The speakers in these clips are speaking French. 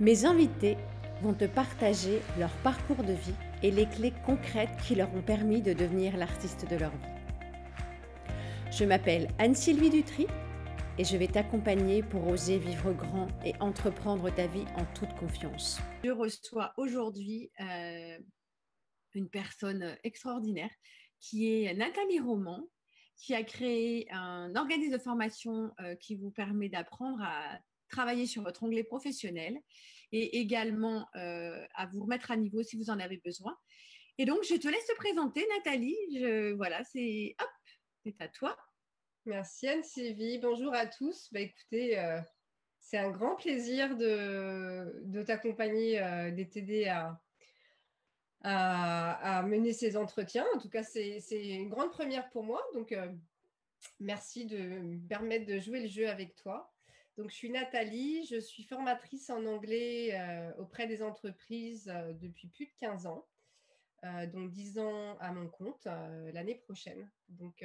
Mes invités vont te partager leur parcours de vie et les clés concrètes qui leur ont permis de devenir l'artiste de leur vie. Je m'appelle Anne-Sylvie Dutry et je vais t'accompagner pour oser vivre grand et entreprendre ta vie en toute confiance. Je reçois aujourd'hui euh, une personne extraordinaire qui est Nathalie Roman, qui a créé un organisme de formation euh, qui vous permet d'apprendre à travailler sur votre onglet professionnel et également euh, à vous remettre à niveau si vous en avez besoin. Et donc, je te laisse te présenter, Nathalie. Voilà, c'est hop, c'est à toi. Merci Anne-Sylvie. Bonjour à tous. Bah, écoutez, euh, c'est un grand plaisir de, t'accompagner, euh, de t'aider à, à, mener ces entretiens. En tout cas, c'est une grande première pour moi. Donc, merci de me permettre de jouer le jeu avec toi. Donc, je suis Nathalie, je suis formatrice en anglais euh, auprès des entreprises euh, depuis plus de 15 ans, euh, donc 10 ans à mon compte l'année prochaine. Donc,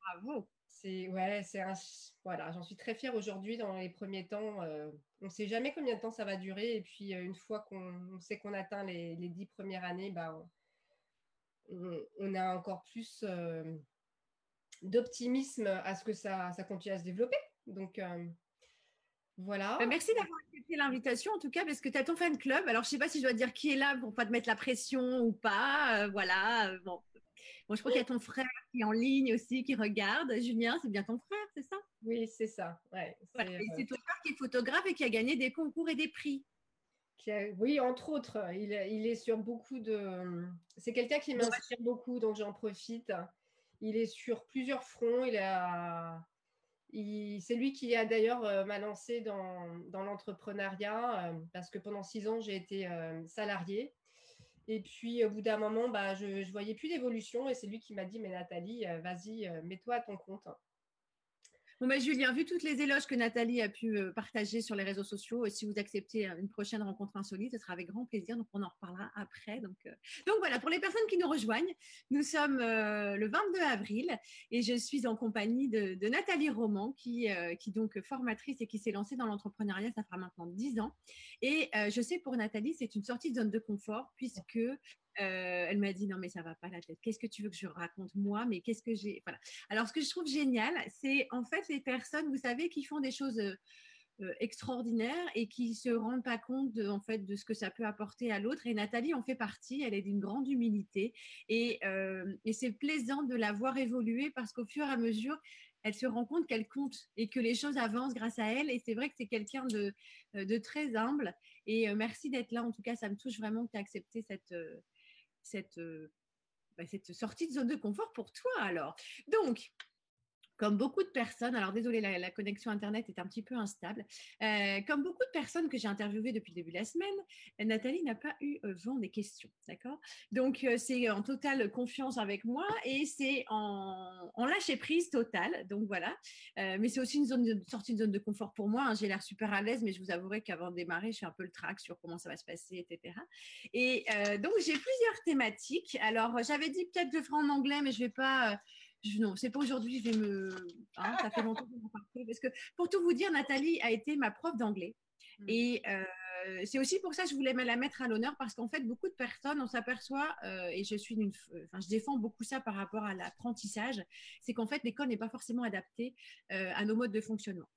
bravo. C'est ouais, c'est voilà, j'en suis très fière aujourd'hui. Dans les premiers temps, on ne sait jamais combien de temps ça va durer, et puis une fois qu'on sait qu'on atteint les, les, 10 premières années, bah, on, on, a encore plus d'optimisme à ce que ça, ça continue à se développer. Donc, voilà. Bah, merci d'avoir accepté l'invitation, en tout cas, parce que tu as ton fan club. Alors, je ne sais pas si je dois dire qui est là pour pas te mettre la pression ou pas. Euh, voilà. Euh, bon. je crois qu'il y a ton frère qui est en ligne aussi, qui regarde. Julien, c'est bien ton frère, c'est ça? Oui, c'est ça. Ouais, c'est euh, ton frère qui est photographe et qui a gagné des concours et des prix. Oui, entre autres. Il, il, est sur beaucoup de. C'est quelqu'un qui m'inspire beaucoup, donc j'en profite. Il est sur plusieurs fronts. Il a c'est lui qui a d'ailleurs euh, m'a lancé dans, l'entrepreneuriat euh, parce que pendant six ans, j'ai été euh, salarié. Et puis, au bout d'un moment, bah, je ne voyais plus d'évolution et c'est lui qui m'a dit, mais Nathalie, vas-y, mets-toi à ton compte. Bon, ben, Julien, vu toutes les éloges que Nathalie a pu euh, partager sur les réseaux sociaux, euh, si vous acceptez euh, une prochaine rencontre insolite, ce sera avec grand plaisir. Donc, on en reparlera après. Donc, voilà, pour les personnes qui nous rejoignent, nous sommes le 22 avril et je suis en compagnie de, Nathalie Roman, qui, qui donc formatrice et qui s'est lancée dans l'entrepreneuriat, ça fera maintenant 10 ans. Et je sais pour Nathalie, c'est une sortie de zone de confort puisque euh, elle m'a dit non mais ça va pas la tête. Qu'est-ce que tu veux que je raconte moi? Mais qu'est-ce que j'ai? Voilà. Alors ce que je trouve génial, c'est en fait les personnes, vous savez, qui font des choses euh, euh, extraordinaires et qui se rendent pas compte de, en fait de ce que ça peut apporter à l'autre. Et Nathalie en fait partie. Elle est d'une grande humilité et, et c'est plaisant de la voir évoluer parce qu'au fur et à mesure, elle se rend compte qu'elle compte et que les choses avancent grâce à elle. Et c'est vrai que c'est quelqu'un de, de, très humble. Et merci d'être là. En tout cas, ça me touche vraiment que tu as accepté cette, cette, euh, bah, cette sortie de zone de confort pour toi alors. Donc, comme beaucoup de personnes, alors désolé, la, connexion Internet est un petit peu instable, euh, comme beaucoup de personnes que j'ai interviewées depuis le début de la semaine, Nathalie n'a pas eu euh, vent des questions, d'accord? Donc, euh, c'est en totale confiance avec moi et c'est en, lâcher prise totale, donc voilà. mais c'est aussi une, zone de, sortie de zone de confort pour moi, hein. j'ai l'air super à l'aise, mais je vous avouerai qu'avant de démarrer, je suis un peu le trac sur comment ça va se passer, etc. Et donc, j'ai plusieurs thématiques. Alors, j'avais dit peut-être je en anglais, mais je ne vais pas non, c'est pas aujourd'hui, je vais me. Hein, ça fait longtemps que je parler. Parce que pour tout vous dire, Nathalie a été ma prof d'anglais. Hmm. Et euh, c'est aussi pour ça que je voulais la mettre à l'honneur parce qu'en fait, beaucoup de personnes, on s'aperçoit, euh, et je suis une, enfin, je défends beaucoup ça par rapport à l'apprentissage, c'est qu'en fait, l'école n'est pas forcément adaptée euh, à nos modes de fonctionnement.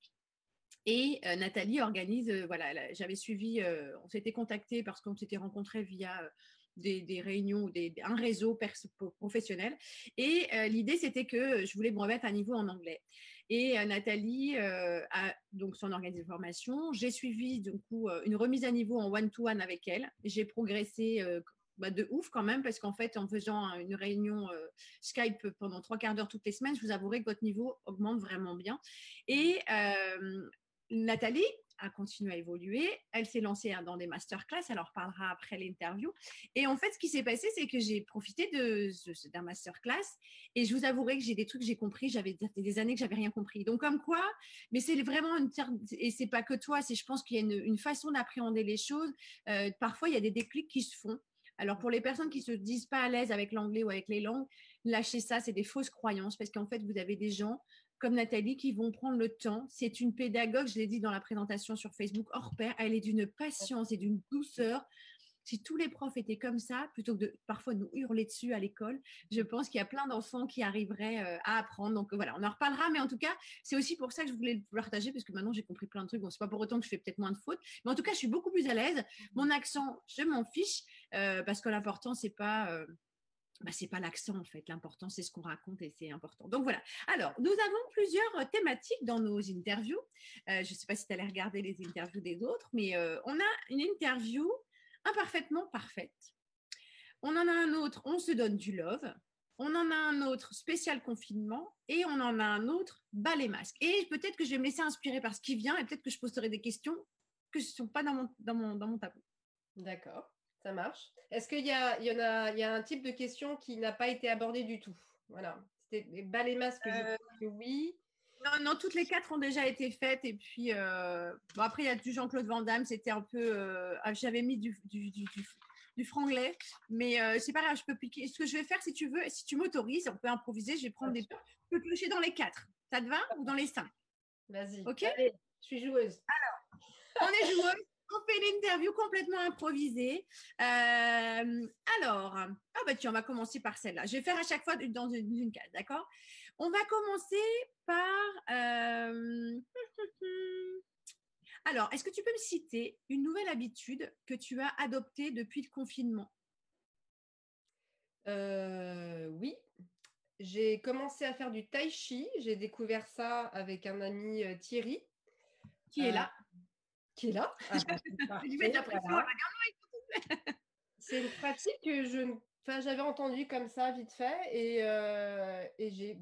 Et Nathalie organise, voilà, j'avais suivi, on s'était contacté parce qu'on s'était rencontrés via des, réunions ou des, un réseau professionnel. Et euh, l'idée, c'était que je voulais me remettre à niveau en anglais. Et euh, Nathalie euh, a donc son organisme de formation. J'ai suivi du coup une remise à niveau en one-to-one avec elle. J'ai progressé bah, de ouf quand même, parce qu'en fait, en faisant une réunion Skype pendant trois quarts d'heure toutes les semaines, je vous avouerai que votre niveau augmente vraiment bien. Et Nathalie a à évoluer. Elle s'est lancée dans des masterclass. Elle en reparlera après l'interview. Et en fait, ce qui s'est passé, c'est que j'ai profité de, d'un masterclass et je vous avouerai que j'ai des trucs que j'ai compris. J'avais des années que j'avais rien compris. Donc, comme quoi, mais c'est vraiment une et c'est pas que toi. C'est, je pense qu'il y a une, façon d'appréhender les choses. Euh, parfois, il y a des déclics qui se font. Alors, pour les personnes qui se disent pas à l'aise avec l'anglais ou avec les langues, lâchez ça, c'est des fausses croyances parce qu'en fait, vous avez des gens comme Nathalie qui vont prendre le temps. C'est une pédagogue, je l'ai dit dans la présentation sur Facebook, hors pair. Elle est d'une patience et d'une douceur si tous les profs étaient comme ça, plutôt que de parfois nous hurler dessus à l'école, je pense qu'il y a plein d'enfants qui arriveraient euh, à apprendre. Donc voilà, on en reparlera, mais en tout cas, c'est aussi pour ça que je voulais le partager, parce que maintenant j'ai compris plein de trucs. Bon, c'est pas pour autant que je fais peut-être moins de fautes, mais en tout cas, je suis beaucoup plus à l'aise. Mon accent, je m'en fiche, euh, parce que l'important, c'est pas. Euh, bah, c'est pas l'accent en fait, l'important c'est ce qu'on raconte et c'est important. Donc voilà. Alors, nous avons plusieurs thématiques dans nos interviews. je ne sais pas si tu allais regarder les interviews des autres, mais on a une interview imparfaitement parfaite. On en a un autre, on se donne du love. On en a un autre spécial confinement et on en a un autre bas les masques. Et peut-être que je vais me laisser inspirer par ce qui vient et peut-être que je poserai des questions que ne sont pas dans mon, dans mon, dans mon tableau. D'accord, ça marche. Est-ce qu'il y, a, y, en a, y a un type de question qui n'a pas été abordé du tout? Voilà. C'était bas les masques, euh, oui. Non, non, toutes les quatre ont déjà été faites. Et puis, euh, bon, après, il y a du Jean-Claude Van Damme. C'était un peu. Euh, ah, j'avais mis du, du, du, du, franglais. Mais euh, c'est pas grave, je peux piquer. Ce que je vais faire, si tu veux, si tu m'autorises, on peut improviser. Je vais prendre des. Je peux piocher dans les quatre. Ça te va Ou dans les cinq? Vas-y. Ok? Allez, je suis joueuse. Alors, on est joueuse. On fait l'interview complètement improvisée. alors, ah bah tiens, on va commencer par celle-là. Je vais faire à chaque fois dans une, une case, d'accord? On va commencer par... Euh, alors, est-ce que tu peux me citer une nouvelle habitude que tu as adoptée depuis le confinement? Euh, Oui, j'ai commencé à faire du tai chi. J'ai découvert ça avec un ami euh, Thierry. Qui est là? Qui est là C'est une pratique que je j'avais entendu comme ça vite fait et, et j'ai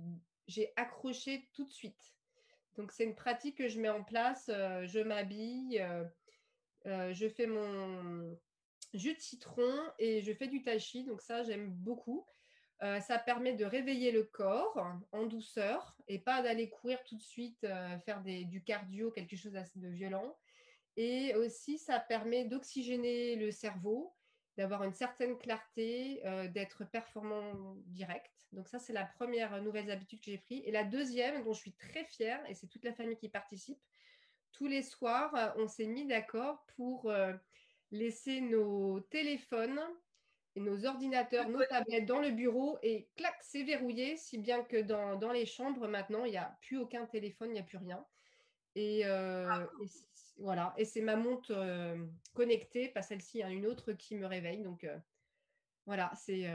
j'ai accroché tout de suite. Donc, c'est une pratique que je mets en place. Euh, je m'habille, euh, euh, je fais mon jus de citron et je fais du tachi. Donc, ça, j'aime beaucoup. ça permet de réveiller le corps en douceur et pas d'aller courir tout de suite, faire du cardio, quelque chose de violent. Et aussi, ça permet d'oxygéner le cerveau, d'avoir une certaine clarté, d'être performant direct. Donc ça, c'est la première nouvelle habitude que j'ai prise. Et la deuxième, dont je suis très fière, et c'est toute la famille qui participe, tous les soirs, euh, on s'est mis d'accord pour euh, laisser nos téléphones et nos ordinateurs, nos tablettes dans le bureau et clac, c'est verrouillé, si bien que dans, les chambres, maintenant, il n'y a plus aucun téléphone, il n'y a plus rien. Et, euh, ah. Voilà, et c'est ma montre connectée, pas celle-ci, hein, une autre qui me réveille. Donc voilà, c'est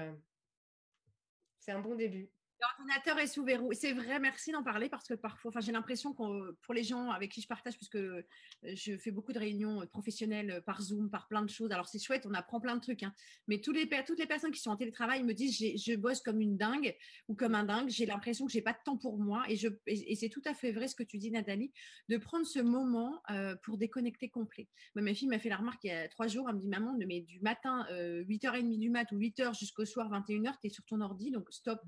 c'est un bon début. L'ordinateur est sous verrou. C'est vrai, merci d'en parler parce que parfois, enfin, j'ai l'impression que pour les gens avec qui je partage, puisque euh, je fais beaucoup de réunions euh, professionnelles euh, par Zoom, par plein de choses. Alors c'est chouette, on apprend plein de trucs. Hein. Mais les, toutes les personnes qui sont en télétravail me disent je bosse comme une dingue ou comme un dingue. J'ai l'impression que j'ai pas de temps pour moi. Et, et, c'est tout à fait vrai ce que tu dis, Nathalie, de prendre ce moment pour déconnecter complet. ma fille m'a fait la remarque il y a trois jours. Elle me dit maman, mais du matin 8h30 du mat ou 8h jusqu'au soir 21h, tu es sur ton ordi, donc stop.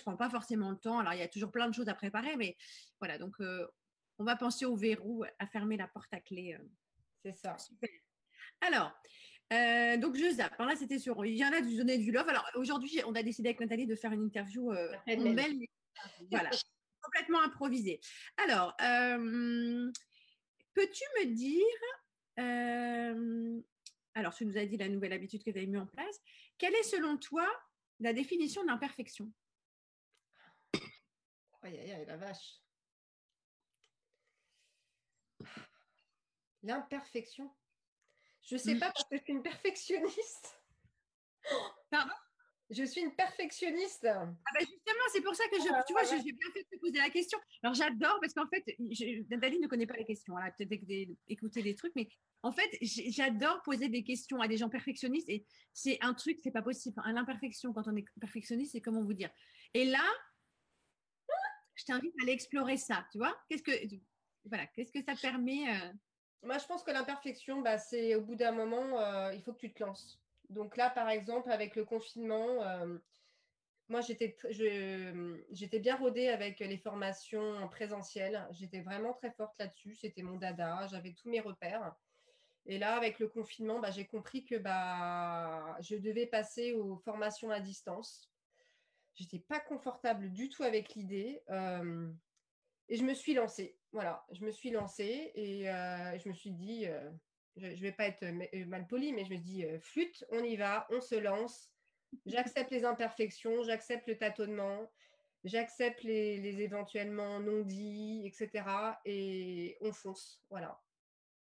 Je prends pas forcément le temps. Alors, il y a toujours plein de choses à préparer, mais voilà, donc euh, on va penser au verrou, à fermer la porte à clé. Euh. C'est ça. Alors, euh, donc je zappe. Là, c'était sur. Il y en a du donner du love. Alors aujourd'hui, on a décidé avec Nathalie de faire une interview voilà, complètement improvisée. Alors, peux-tu me dire alors, tu nous as dit la nouvelle habitude que tu avais mis en place. Quelle est selon toi la définition de l'imperfection? Aïe, aïe, aïe, la vache. L'imperfection. Je ne sais pas parce que je suis une perfectionniste. Pardon? Je suis une perfectionniste. Ah bah justement, c'est pour ça que je, ah, tu vois, j'ai bien fait de te poser la question. Alors j'adore parce qu'en fait, Nathalie ne connaît pas les questions. Elle a peut-être écouté des trucs, mais en fait, j'adore poser des questions à des gens perfectionnistes et c'est un truc, c'est pas possible. L'imperfection, quand on est perfectionniste, c'est comment vous dire. Et là, je t'invite à aller explorer ça, tu vois Qu'est-ce que voilà, qu'est-ce que ça permet euh? Moi, je pense que l'imperfection, bah, c'est au bout d'un moment, euh, il faut que tu te lances. Donc là, par exemple, avec le confinement, euh, moi, j'étais, bien rodée avec les formations en présentiel. J'étais vraiment très forte là-dessus. C'était mon dada. J'avais tous mes repères. Et là, avec le confinement, bah, j'ai compris que bah, je devais passer aux formations à distance. J'étais pas confortable du tout avec l'idée. Euh, et je me suis lancée. Voilà, je me suis lancée et je me suis dit, je ne vais pas être mal poli, mais je me dis, flûte, on y va, on se lance. J'accepte les imperfections, j'accepte le tâtonnement, j'accepte les, éventuellement non-dits, etc. Et on fonce. Voilà.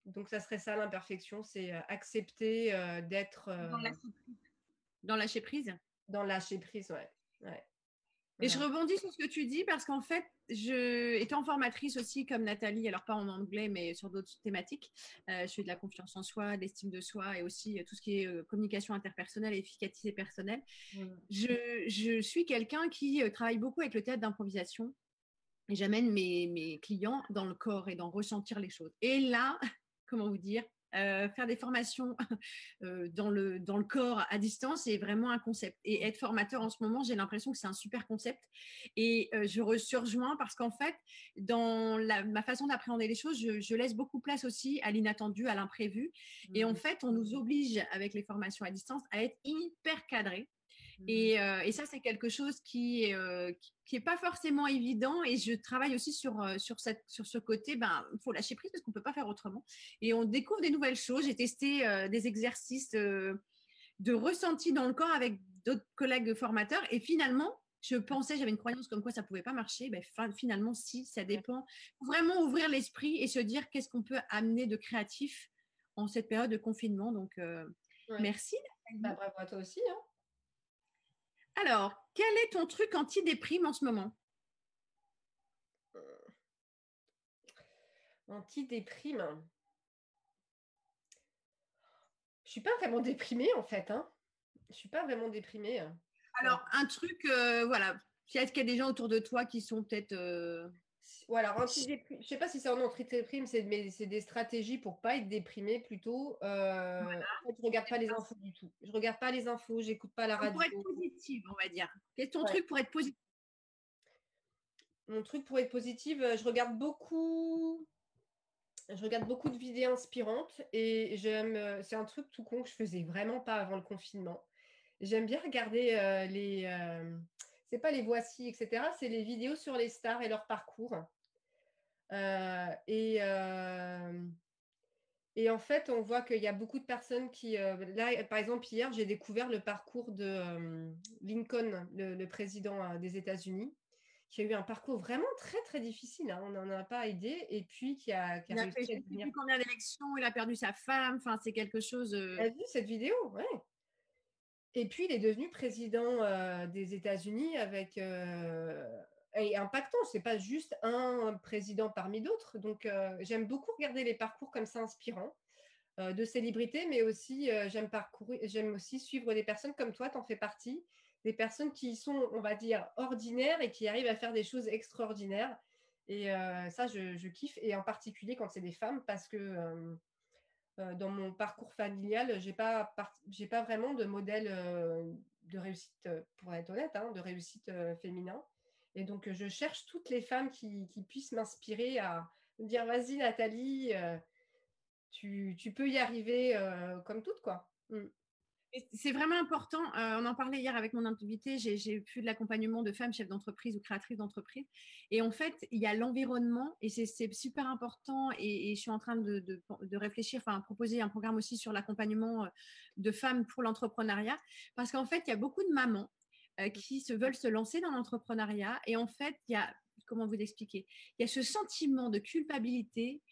Donc, ça serait ça l'imperfection, c'est accepter d'être. Dans lâcher prise Dans lâcher prise, ouais. Ouais. Et je rebondis sur ce que tu dis parce qu'en fait, je, étant formatrice aussi comme Nathalie, alors pas en anglais, mais sur d'autres thématiques, euh, je fais de la confiance en soi, de l'estime de soi et aussi euh, tout ce qui est euh, communication interpersonnelle et efficacité personnelle. Je, je, suis quelqu'un qui travaille beaucoup avec le théâtre d'improvisation et j'amène mes, mes clients dans le corps et dans ressentir les choses. Et là, comment vous dire, euh, faire des formations euh, dans, le, dans le corps à distance est vraiment un concept. Et être formateur en ce moment, j'ai l'impression que c'est un super concept. Et euh, je rejoins parce qu'en fait, dans ma façon d'appréhender les choses, je, laisse beaucoup place aussi à l'inattendu, à l'imprévu. Et en mmh. fait, on nous oblige avec les formations à distance à être hyper cadré. Mmh. Et, ça, c'est quelque chose qui n'est pas forcément évident. Et je travaille aussi sur, sur, cette, sur ce côté, il ben, faut lâcher prise parce qu'on ne peut pas faire autrement. Et on découvre des nouvelles choses. J'ai testé des exercices de ressenti dans le corps avec d'autres collègues formateurs. Et finalement, je pensais, j'avais une croyance comme quoi ça ne pouvait pas marcher. Ben, finalement, si, ça dépend. vraiment ouvrir l'esprit et se dire qu'est-ce qu'on peut amener de créatif en cette période de confinement. Donc, merci. Bah, bravo à toi aussi. Hein. Alors, quel est ton truc anti-déprime en ce moment? Euh, Anti-déprime Je suis pas vraiment déprimée en fait. Hein. Je suis pas vraiment déprimée. Alors, un truc, euh, voilà. Peut-être qu'il y a des gens autour de toi qui sont peut-être euh, voilà, anti-déprime. Je sais pas si c'est un anti-déprime, c'est mais c'est des stratégies pour pas être déprimé plutôt. Euh, je regarde pas les infos du tout. Je regarde pas les infos, j'écoute pas la radio. Pour être positive, on va dire. Quel est ton truc pour être positive Mon truc pour être positive, euh, je regarde beaucoup. Je regarde beaucoup de vidéos inspirantes et j'aime. Euh, c'est un truc tout con que je faisais vraiment pas avant le confinement. J'aime bien regarder euh, les c'est pas les voici, etc. C'est les vidéos sur les stars et leur parcours. Euh, et, euh, et en fait, on voit qu'il y a beaucoup de personnes qui. Euh, là, par exemple, hier, j'ai découvert le parcours de Lincoln, le, président des États-Unis, qui a eu un parcours vraiment très, très difficile. Hein. on n'en a pas idée. Et puis, qui a, qui a, réussi fait, à devenir... combien d'élections, il a perdu sa femme. Enfin, c'est quelque chose. Tu as vu cette vidéo? Ouais. Et puis, il est devenu président euh, des États-Unis avec euh, et impactant. C'est pas juste un président parmi d'autres. Donc, euh, j'aime beaucoup regarder les parcours comme ça inspirants de célébrités, mais aussi j'aime parcourir, j'aime aussi suivre des personnes comme toi. T'en fais partie, des personnes qui sont, on va dire, ordinaires et qui arrivent à faire des choses extraordinaires. Et ça, je, kiffe. Et en particulier quand c'est des femmes, parce que euh, dans mon parcours familial, j'ai pas j'ai pas vraiment de modèle euh, de réussite, euh, pour être honnête, hein, de réussite féminin. Et donc, je cherche toutes les femmes qui, puissent m'inspirer à me dire vas-y Nathalie, tu, tu, peux y arriver comme toute quoi. Mm. C'est vraiment important. Euh, on en parlait hier avec mon invité. J'ai fait de l'accompagnement de femmes chefs d'entreprise ou créatrices d'entreprise. Et en fait, il y a l'environnement et c'est super important. Et, je suis en train de, de, réfléchir, enfin, proposer un programme aussi sur l'accompagnement euh, de femmes pour l'entrepreneuriat. Parce qu'en fait, il y a beaucoup de mamans euh, qui se veulent se lancer dans l'entrepreneuriat. Et en fait, il y a, comment vous expliquer, il y a ce sentiment de culpabilité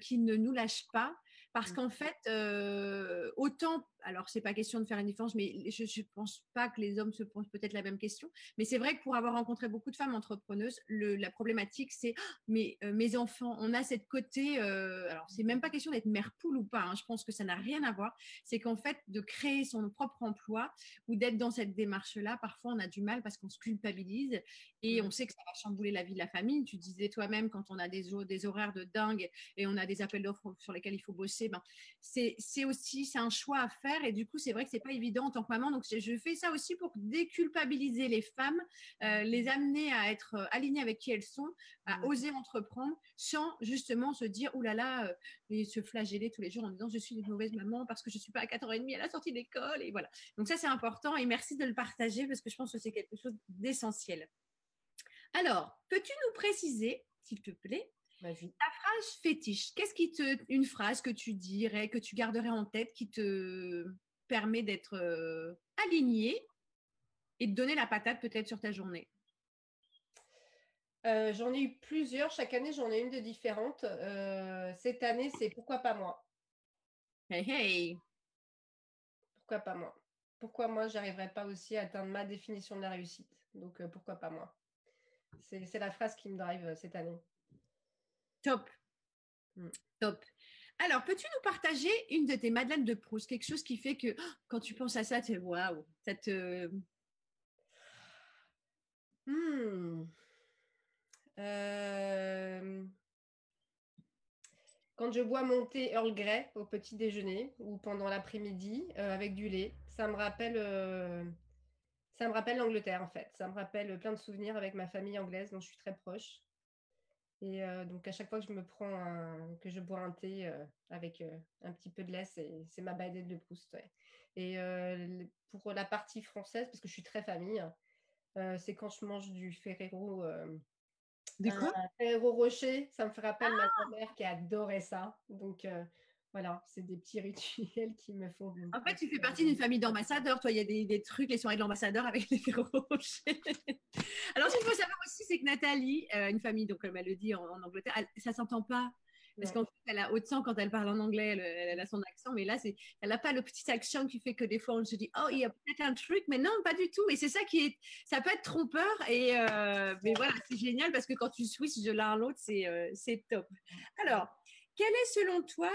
qui ne nous lâche pas. Parce mmh. qu'en fait, autant alors c'est pas question de faire une différence, mais je ne pense pas que les hommes se posent peut-être la même question. Mais c'est vrai que pour avoir rencontré beaucoup de femmes entrepreneuses, la problématique c'est «Ah, mais euh, mes enfants, on a cette côté. Euh, alors c'est même pas question d'être mère poule ou pas. Hein, je pense que ça n'a rien à voir. C'est qu'en fait de créer son propre emploi ou d'être dans cette démarche-là, parfois on a du mal parce qu'on se culpabilise et mmh. on sait que ça va chambouler la vie de la famille. Tu disais toi-même quand on a des, des horaires de dingue et on a des appels d'offres sur lesquels il faut bosser, ben, c'est aussi c'est un choix à faire et du coup, c'est vrai que c'est pas évident en tant que maman. Donc, je fais ça aussi pour déculpabiliser les femmes, euh, les amener à être euh, alignées avec qui elles sont, à oser entreprendre sans justement se dire, oulala, là là, et se flageller tous les jours en disant, je suis une mauvaise maman parce que je suis pas à 4h30 à la sortie d'école. Et voilà. Donc, ça, c'est important. Et merci de le partager parce que je pense que c'est quelque chose d'essentiel. Alors, peux-tu nous préciser s'il te plaît. Ta phrase fétiche, qu'est-ce qui te, une phrase que tu dirais, que tu garderais en tête, qui te permet d'être euh, aligné et de donner la patate peut-être sur ta journée? Euh, J'en ai eu plusieurs. Chaque année, j'en ai une de différente. Euh, cette année, c'est pourquoi pas moi? Hey, hey. Pourquoi pas moi? Pourquoi moi, j'arriverais pas aussi à atteindre ma définition de la réussite? Donc, pourquoi pas moi? C'est la phrase qui me drive cette année. Top. Mm. Top. Alors, peux-tu nous partager une de tes Madeleines de Proust, quelque chose qui fait que oh, quand tu penses à ça, tu es waouh, ça te. Hmm. Euh, quand je bois mon thé Earl Grey au petit déjeuner ou pendant l'après-midi euh, avec du lait, ça me rappelle. Euh, ça me rappelle l'Angleterre en fait. Ça me rappelle plein de souvenirs avec ma famille anglaise dont je suis très proche. Et euh, donc, à chaque fois que je me prends un, que je bois un thé euh, avec euh, un petit peu de lait, c'est ma baguette de Proust. Et pour la partie française, parce que je suis très famille, c'est quand je mange du Ferrero. du quoi? Ferrero Rocher, ça me fait rappel ma ah! mère qui adorait ça. Donc, voilà, c'est des petits rituels qui me font. En fait, tu fais partie d'une famille d'ambassadeurs. Toi, il y a des, trucs, les soirées de l'ambassadeur avec les Ferrero Rocher. Alors, ce qu'il faut savoir aussi, c'est que Nathalie, euh, une famille, donc comme elle le dit en, Angleterre, ça s'entend pas. Parce qu'en fait, elle a haut quand elle parle en anglais, elle, a son accent, mais là, elle n'a pas le petit accent qui fait que des fois, on se dit, oh, il y a peut-être un truc, mais non, pas du tout. Et c'est ça qui est, ça peut être trompeur. Et euh, mais voilà, c'est génial parce que quand tu switches de l'un à l'autre, c'est euh, top. Alors, quelle est selon toi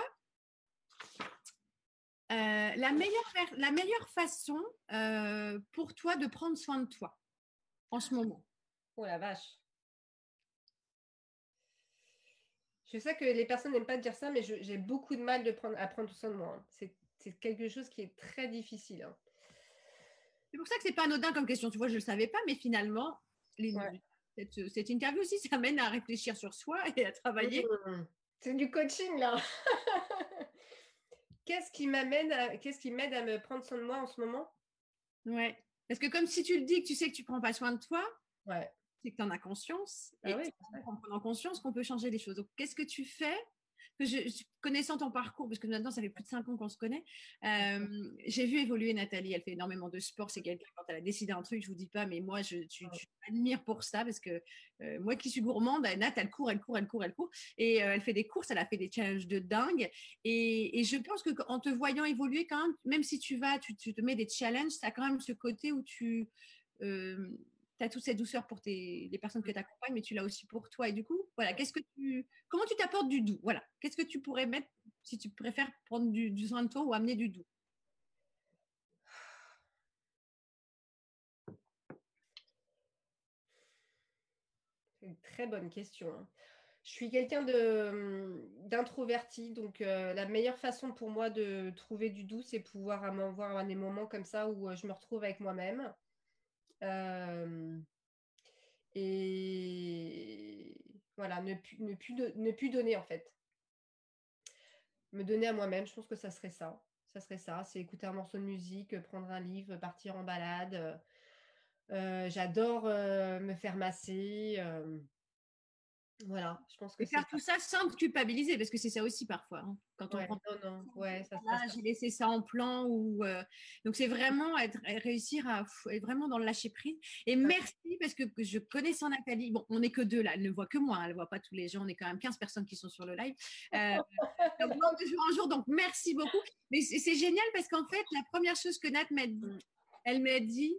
euh, la, meilleure, la meilleure façon euh, pour toi de prendre soin de toi en ce moment? Oh la vache. Je sais que les personnes n'aiment pas dire ça, mais j'ai beaucoup de mal de prendre, à prendre soin de moi. Hein. C'est quelque chose qui est très difficile. Hein. C'est pour ça que c'est pas anodin comme question. Tu vois, je ne le savais pas, mais finalement, cette, interview aussi, ça mène à réfléchir sur soi et à travailler. Mmh. C'est du coaching là. qu'est-ce qui m'amène qu'est-ce qui m'aide à me prendre soin de moi en ce moment? Ouais. Parce que comme si tu le dis que tu sais que tu prends pas soin de toi, ouais. c'est que tu en as conscience. Ah et oui, en prenant conscience qu'on peut changer les choses. Donc, qu'est-ce que tu fais je, connaissant ton parcours, parce que maintenant ça fait plus de cinq ans qu'on se connaît, euh, j'ai vu évoluer Nathalie. Elle fait énormément de sport. C'est quelqu'un quand elle a décidé un truc, je vous dis pas, mais moi je, tu, admire pour ça parce que euh, moi qui suis gourmande, Nat elle court, elle court, elle court, elle court, et euh, elle fait des courses. Elle a fait des challenges de dingue. Et, je pense que en te voyant évoluer, quand même, même si tu vas, tu, te mets des challenges, ça a quand même ce côté où tu tu as toute cette douceur pour tes, les personnes que tu accompagnes, mais tu l'as aussi pour toi. Et du coup, voilà, qu'est-ce que tu, comment tu t'apportes du doux? Voilà, qu'est-ce que tu pourrais mettre si tu préfères prendre du, soin de toi ou amener du doux? C'est une très bonne question. Hein. Je suis quelqu'un d'introverti, donc euh, la meilleure façon pour moi de trouver du doux, c'est pouvoir avoir des moments comme ça où euh, je me retrouve avec moi-même euh, et voilà, ne, ne, plus ne plus donner en fait. Me donner à moi-même, je pense que ça serait ça. Ça serait ça, c'est écouter un morceau de musique, prendre un livre, partir en balade. Euh, j'adore euh, me faire masser. Voilà, je pense que et faire tout ça sans culpabiliser, parce que c'est ça aussi parfois. Hein, quand on non, non, ouais, ça, j'ai laissé ça en plan ou euh, donc c'est vraiment être réussir à être vraiment dans le lâcher prise. Et merci parce que je connais son Nathalie. Bon, on n'est que deux là, elle ne voit que moi, hein, elle ne voit pas tous les gens. On est quand même 15 personnes qui sont sur le live. Euh, donc, de jour en jour, donc merci beaucoup. Mais c'est génial parce qu'en fait, la première chose que Nat m'a dit, mmh. elle m'a dit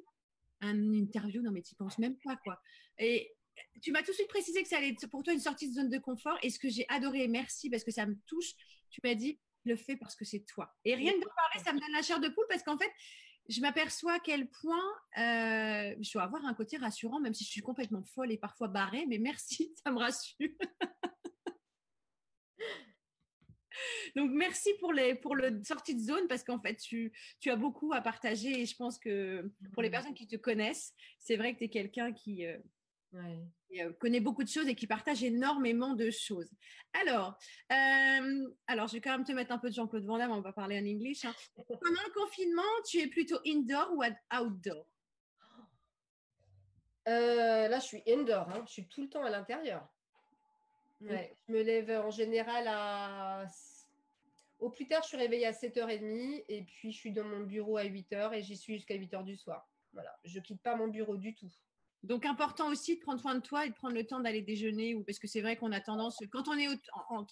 un interview, non mais tu penses même pas quoi. Et tu m'as tout de suite précisé que ça allait être pour toi une sortie de zone de confort. Et ce que j'ai adoré, merci parce que ça me touche, tu m'as dit, le fais parce que c'est toi. Et rien que de parler, ça me donne la chair de poule parce qu'en fait, je m'aperçois à quel point euh, je dois avoir un côté rassurant, même si je suis complètement folle et parfois barrée. Mais merci, ça me rassure. Donc, merci pour, les, pour le sortie de zone parce qu'en fait, tu, tu, as beaucoup à partager et je pense que pour les mmh. personnes qui te connaissent, c'est vrai que tu es quelqu'un qui, euh, qui euh, connaît beaucoup de choses et qui partage énormément de choses. Alors, euh, alors, je vais quand même te mettre un peu de Jean-Claude Van Damme, on va parler en anglais. Hein. Pendant le confinement, tu es plutôt indoor ou outdoor? Euh, Là, je suis indoor, hein. je suis tout le temps à l'intérieur. Ouais, je me lève en général à. Au plus tard, je suis réveillée à 7h30 et puis je suis dans mon bureau à 8h et j'y suis jusqu'à 8h du soir. Voilà, je quitte pas mon bureau du tout. Donc, important aussi de prendre soin de toi et de prendre le temps d'aller déjeuner, ou parce que c'est vrai qu'on a tendance, quand on est en,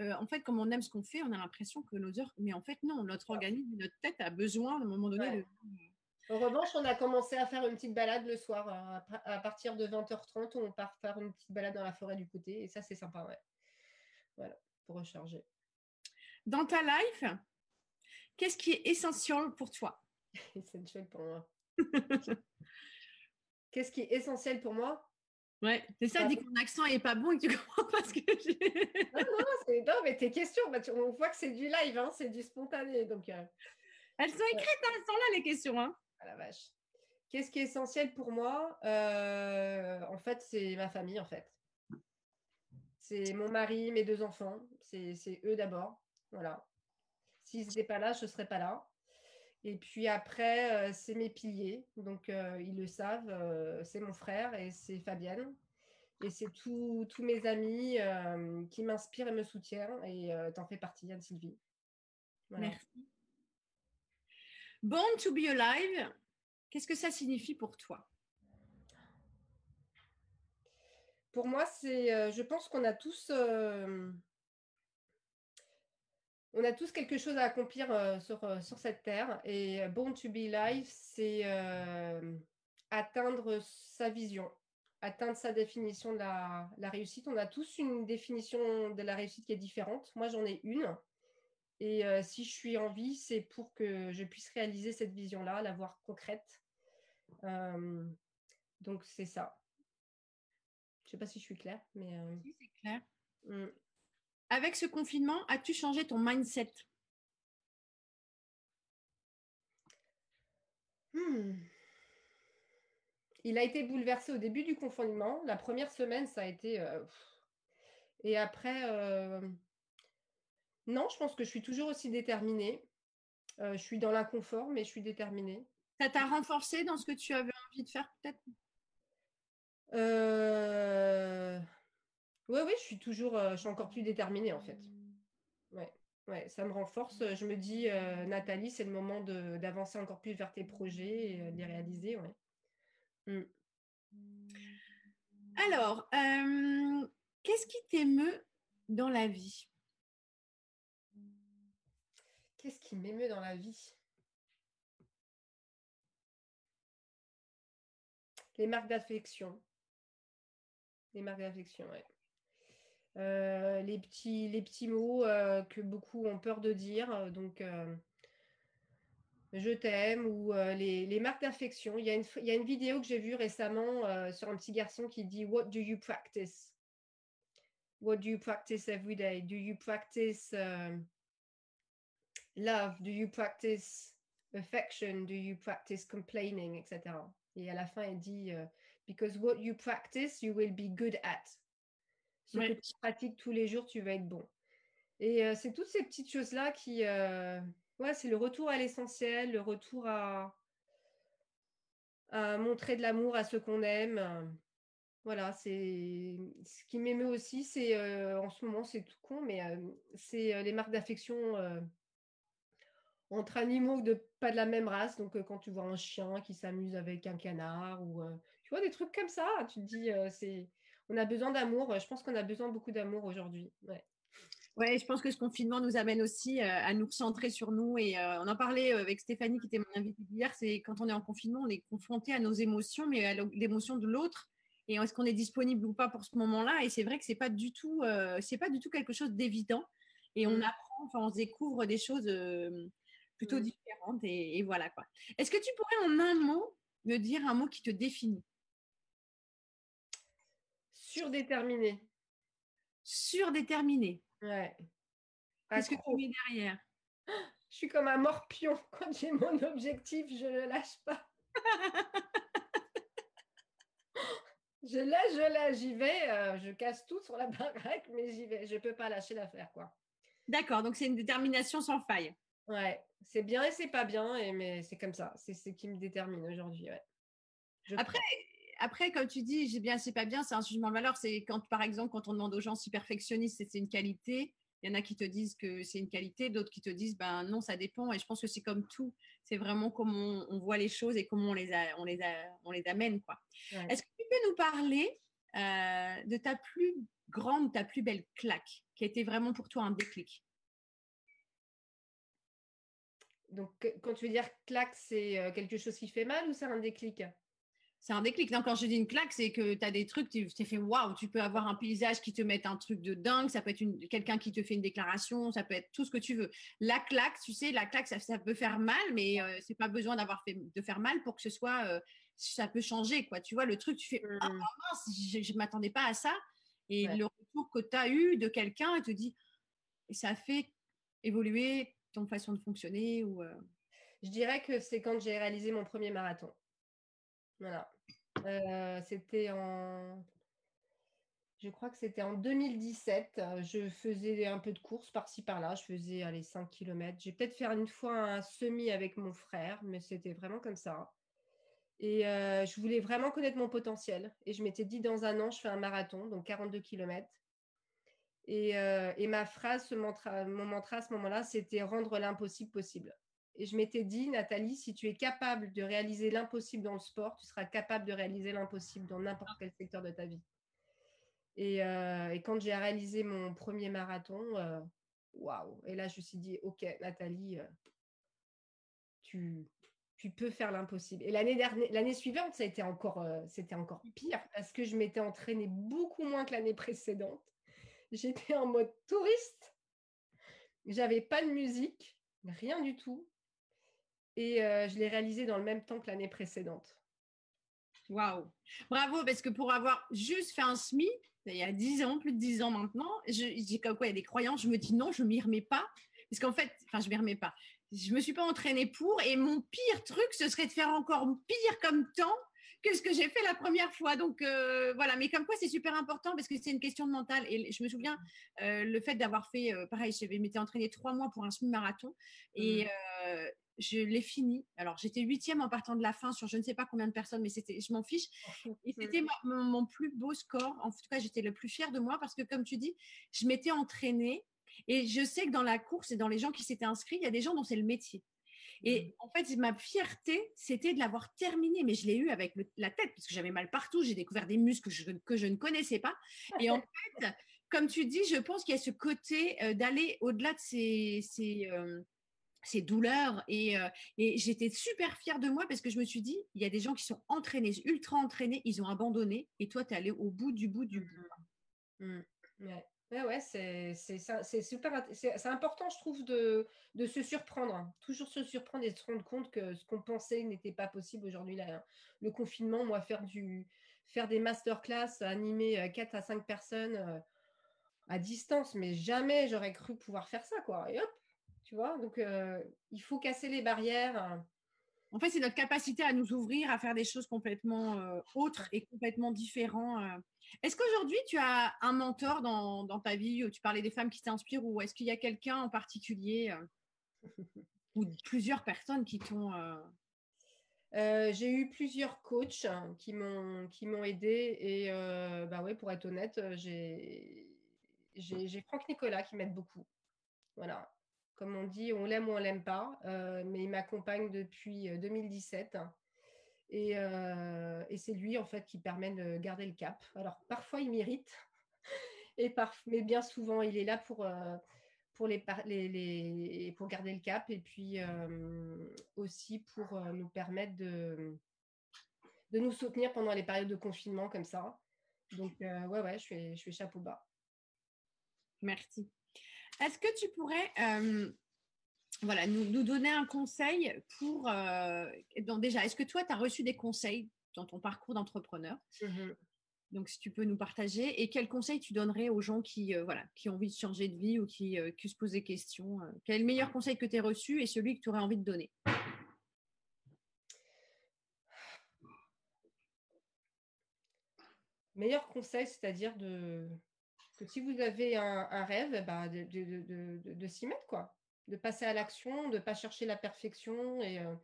euh, en, fait, comme on aime ce qu'on fait, on a l'impression que nos heures, mais en fait, non, notre organisme, notre tête a besoin à un moment donné de. En revanche, on a commencé à faire une petite balade le soir, euh, à partir de 20h30, on part faire une petite balade dans la forêt du côté, et ça, c'est sympa, ouais. Voilà, pour recharger. Dans ta life, qu'est-ce qui est essentiel pour toi? Essentiel pour moi. Qu'est-ce qui est essentiel pour moi? Ouais, c'est ça, dit que mon accent est pas bon et que tu comprends pas ce que j'ai. non, non, c'est... non, mais tes questions, bah, on voit que c'est du live, hein, c'est du spontané. Donc, euh, Elles sont écrites, hein, elles sont là, les questions. Hein. Ah la vache. Qu'est-ce qui est essentiel pour moi? Euh, En fait, c'est ma famille, en fait. C'est mon mari, mes deux enfants. C'est, c'est eux d'abord. Voilà. S'ils n'étaient pas là, je ne serais pas là. Et puis après, euh, c'est mes piliers. Donc, euh, ils le savent. Euh, c'est mon frère et c'est Fabienne. Et c'est tous mes amis qui m'inspirent et me soutiennent. Et t'en fais partie, Anne-Sylvie. Merci. Born to be alive, qu'est-ce que ça signifie pour toi? Pour moi, c'est, je pense qu'on a tous on a tous quelque chose à accomplir euh, sur, euh, sur, cette terre. Et euh, Born to be Life, c'est atteindre sa vision, atteindre sa définition de la, réussite. On a tous une définition de la réussite qui est différente. Moi, j'en ai une. Et si je suis en vie, c'est pour que je puisse réaliser cette vision-là, la voir concrète. donc, c'est ça. Je ne sais pas si je suis claire, mais... Oui, c'est clair. Mmh. Avec ce confinement, as-tu changé ton mindset? Hmm. Il a été bouleversé au début du confinement. La première semaine, ça a été... Euh, et après, euh, non, je pense que je suis toujours aussi déterminée. Euh, je suis dans l'inconfort, mais je suis déterminée. Ça t'a renforcé dans ce que tu avais envie de faire, peut-être? Oui, oui, je suis toujours, euh, je suis encore plus déterminée en fait. Ouais, ouais, ça me renforce. Je me dis, euh, Nathalie, c'est le moment d'avancer encore plus vers tes projets et euh, de les réaliser. Ouais. Mmh. Alors, qu'est-ce qui t'émeut dans la vie? Qu'est-ce qui m'émeut dans la vie? Les marques d'affection. Les marques d'affection, oui. Euh, les, petits, les petits mots euh, que beaucoup ont peur de dire. Euh, donc, je t'aime ou les, marques d'affection. Il, y a une, il y a une vidéo que j'ai vue récemment sur un petit garçon qui dit What do you practice? What do you practice every day? Do you practice love? Do you practice affection? Do you practice complaining? etc. Et à la fin, il dit Because what you practice, you will be good at. Ce que tu pratiques tous les jours, tu vas être bon. Et euh, c'est toutes ces petites choses-là qui. Euh, ouais, c'est le retour à l'essentiel, le retour à, à montrer de l'amour à ceux qu'on aime. Voilà, c'est ce qui m'émeut aussi, c'est euh, en ce moment, c'est tout con, mais c'est les marques d'affection entre animaux de pas de la même race. Donc, quand tu vois un chien qui s'amuse avec un canard ou tu vois des trucs comme ça, tu te dis c'est on a besoin d'amour. Je pense qu'on a besoin beaucoup d'amour aujourd'hui. Ouais. Ouais, je pense que ce confinement nous amène aussi euh, à nous centrer sur nous. Et euh, on en parlait euh, avec Stéphanie, qui était mon invitée hier. C'est quand on est en confinement, on est confronté à nos émotions, mais à l'émotion de l'autre. Et est-ce qu'on est disponible ou pas pour ce moment-là Et c'est vrai que c'est pas du tout, c'est pas du tout quelque chose d'évident. Et on mmh. apprend, enfin, on se découvre des choses plutôt mmh. différentes. Et, et voilà quoi. Est-ce que tu pourrais en un mot me dire un mot qui te définit? Surdéterminé. Surdéterminé. Ouais. Qu'est-ce que tu mets derrière? Je suis comme un morpion. Quand j'ai mon objectif, je ne le lâche pas. je laisse, je laisse, j'y vais. Euh, je casse tout sur la baraque, mais j'y vais. Je ne peux pas lâcher l'affaire, quoi. D'accord, donc c'est une détermination sans faille. Ouais, c'est bien et c'est pas bien, et, mais c'est comme ça. C'est ce qui me détermine aujourd'hui. Ouais. Après, après, comme tu dis, j'ai bien, c'est pas bien, c'est un jugement de valeur. C'est quand, par exemple, quand on demande aux gens si perfectionniste, c'est une qualité. Il y en a qui te disent que c'est une qualité, d'autres qui te disent ben non, ça dépend. Et je pense que c'est comme tout. C'est vraiment comment on, voit les choses et comment on les, on les, on les amène. quoi. Est-ce que tu peux nous parler euh, de ta plus grande, ta plus belle claque, qui a été vraiment pour toi un déclic? Donc, quand tu veux dire claque, c'est euh, quelque chose qui fait mal ou c'est un déclic? C'est un déclic. Non, quand je dis une claque, c'est que tu as des trucs, tu t'es fait waouh, tu peux avoir un paysage qui te met un truc de dingue, ça peut être quelqu'un qui te fait une déclaration, ça peut être tout ce que tu veux. La claque, tu sais, la claque, ça, peut faire mal, mais euh, c'est pas besoin d'avoir fait de faire mal pour que ce soit, euh, ça peut changer, quoi. Tu vois, le truc, tu fais, ah mmh. mince, je, ne m'attendais pas à ça. Et le retour que tu as eu de quelqu'un, il te dit, ça fait évoluer ton façon de fonctionner ou. Euh je dirais que c'est quand j'ai réalisé mon premier marathon. Voilà. Euh, c'était en. Je crois que c'était en 2017. Je faisais un peu de course par-ci par-là. Je faisais allez, 5 km. J'ai peut-être fait une fois un semi avec mon frère, mais c'était vraiment comme ça. Et euh, je voulais vraiment connaître mon potentiel. Et je m'étais dit, dans un an, je fais un marathon, donc 42 km. Et, euh, et ma phrase, mon mantra à ce moment-là, c'était rendre l'impossible possible. Et je m'étais dit, Nathalie, si tu es capable de réaliser l'impossible dans le sport, tu seras capable de réaliser l'impossible dans n'importe quel secteur de ta vie. Et, euh, quand j'ai réalisé mon premier marathon, euh, waouh! Et là, je me suis dit, OK, Nathalie, euh, tu, peux faire l'impossible. Et l'année suivante, ça a été encore, c'était encore pire parce que je m'étais entraînée beaucoup moins que l'année précédente. J'étais en mode touriste. J'avais pas de musique, rien du tout. Et je l'ai réalisé dans le même temps que l'année précédente. Waouh Bravo, parce que pour avoir juste fait un SMI, il y a 10 ans, plus de 10 ans maintenant, je, comme quoi il y a des croyances, je me dis non, je ne m'y remets pas. Parce qu'en fait, enfin, je ne m'y remets pas. Je ne me suis pas entraînée pour. Et mon pire truc, ce serait de faire encore pire comme temps que ce que j'ai fait la première fois. Donc voilà, mais comme quoi c'est super important parce que c'est une question de mental. Et je me souviens le fait d'avoir fait, pareil, je m'étais entraînée trois mois pour un semi-marathon et mmh je l'ai fini. Alors, j'étais huitième en partant de la fin sur je ne sais pas combien de personnes, mais c'était, je m'en fiche. Et c'était mon, plus beau score. En tout cas, j'étais le plus fière de moi parce que, comme tu dis, je m'étais entraînée. Et je sais que dans la course et dans les gens qui s'étaient inscrits, il y a des gens dont c'est le métier. Et mmh. en fait, ma fierté, c'était de l'avoir terminé, mais je l'ai eu avec la tête, parce que j'avais mal partout, j'ai découvert des muscles que je, que je, ne connaissais pas. Et en fait, comme tu dis, je pense qu'il y a ce côté euh, d'aller au-delà de ces, ces, euh, ces douleurs euh, et, j'étais super fière de moi parce que je me suis dit, il y a des gens qui sont entraînés, ultra entraînés, ils ont abandonné et toi, tu es allé au bout du bout du bout. Mmh. Ouais. Ouais, c'est super. C'est important, je trouve, de, de, se surprendre. Toujours se surprendre et se rendre compte que ce qu'on pensait n'était pas possible aujourd'hui. Là, le confinement, moi, faire, du, faire des masterclass, animer 4 euh, à 5 personnes euh, à distance, mais jamais j'aurais cru pouvoir faire ça, quoi. Et hop, tu vois, donc euh, il faut casser les barrières. En fait, c'est notre capacité à nous ouvrir, à faire des choses complètement euh, autres et complètement différentes. Euh. Est-ce qu'aujourd'hui, tu as un mentor dans, ta vie où tu parlais des femmes qui t'inspirent ou est-ce qu'il y a quelqu'un en particulier ou plusieurs personnes qui t'ont... j'ai eu plusieurs coachs qui m'ont qui m'ont aidé et bah ouais pour être honnête j'ai j'ai Franck Nicolas qui m'aide beaucoup voilà comme on dit, on l'aime ou on l'aime pas, euh, mais il m'accompagne depuis 2017. Euh, euh, et, c'est lui, en fait, qui permet de garder le cap. Alors, parfois, il m'irrite, mais bien souvent, il est là pour, les, pour garder le cap et puis aussi pour nous permettre de, nous soutenir pendant les périodes de confinement comme ça. Donc, ouais, ouais, je je fais chapeau bas. Merci. Est-ce que tu pourrais euh, voilà, nous, donner un conseil pour... Euh, déjà, est-ce que toi, tu as reçu des conseils dans ton parcours d'entrepreneur mmh Donc, si tu peux nous partager. Et quels conseils tu donnerais aux gens qui, euh, voilà, qui ont envie de changer de vie ou qui, qui se posent des questions Quel est le meilleur conseil que tu as reçu et celui que tu aurais envie de donner? Meilleur conseil, c'est-à-dire de que si vous avez un, rêve, bah, de, s'y mettre, quoi. De passer à l'action, de ne pas chercher la perfection. Et, euh,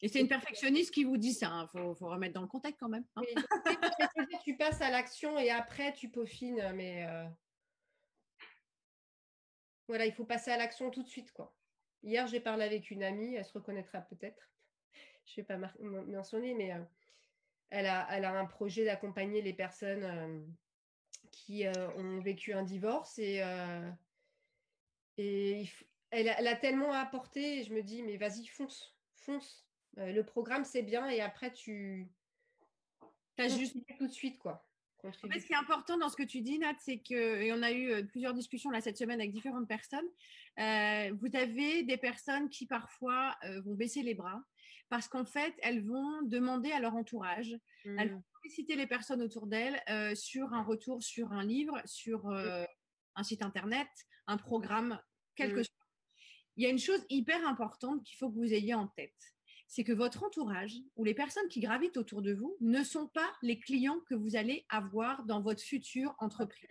Et c'est une perfectionniste qui vous dit ça. Il hein. faut, remettre dans le contexte quand même. Hein. tu passes à l'action et après tu peaufines. Mais euh, voilà, il faut passer à l'action tout de suite. quoi. Hier, j'ai parlé avec une amie. Elle se reconnaîtra peut-être. Je ne vais pas mentionner, mais euh, elle, a, elle a un projet d'accompagner les personnes euh, qui ont vécu un divorce. Et, et elle, elle, a tellement à apporter. Et je me dis, mais vas-y, fonce, fonce euh, le programme, c'est bien et après, tu as juste tout de suite, quoi. En fait, ce qui est important dans ce que tu dis, Nat, c'est que, et on a eu euh, plusieurs discussions là cette semaine avec différentes personnes, euh, vous avez des personnes qui parfois vont baisser les bras parce qu'en fait, elles vont demander à leur entourage, elles vont mmh. solliciter les personnes autour d'elles sur un retour sur un livre, sur un site internet, un programme, quelque mmh. chose. Il y a une chose hyper importante qu'il faut que vous ayez en tête c'est que votre entourage ou les personnes qui gravitent autour de vous ne sont pas les clients que vous allez avoir dans votre future entreprise.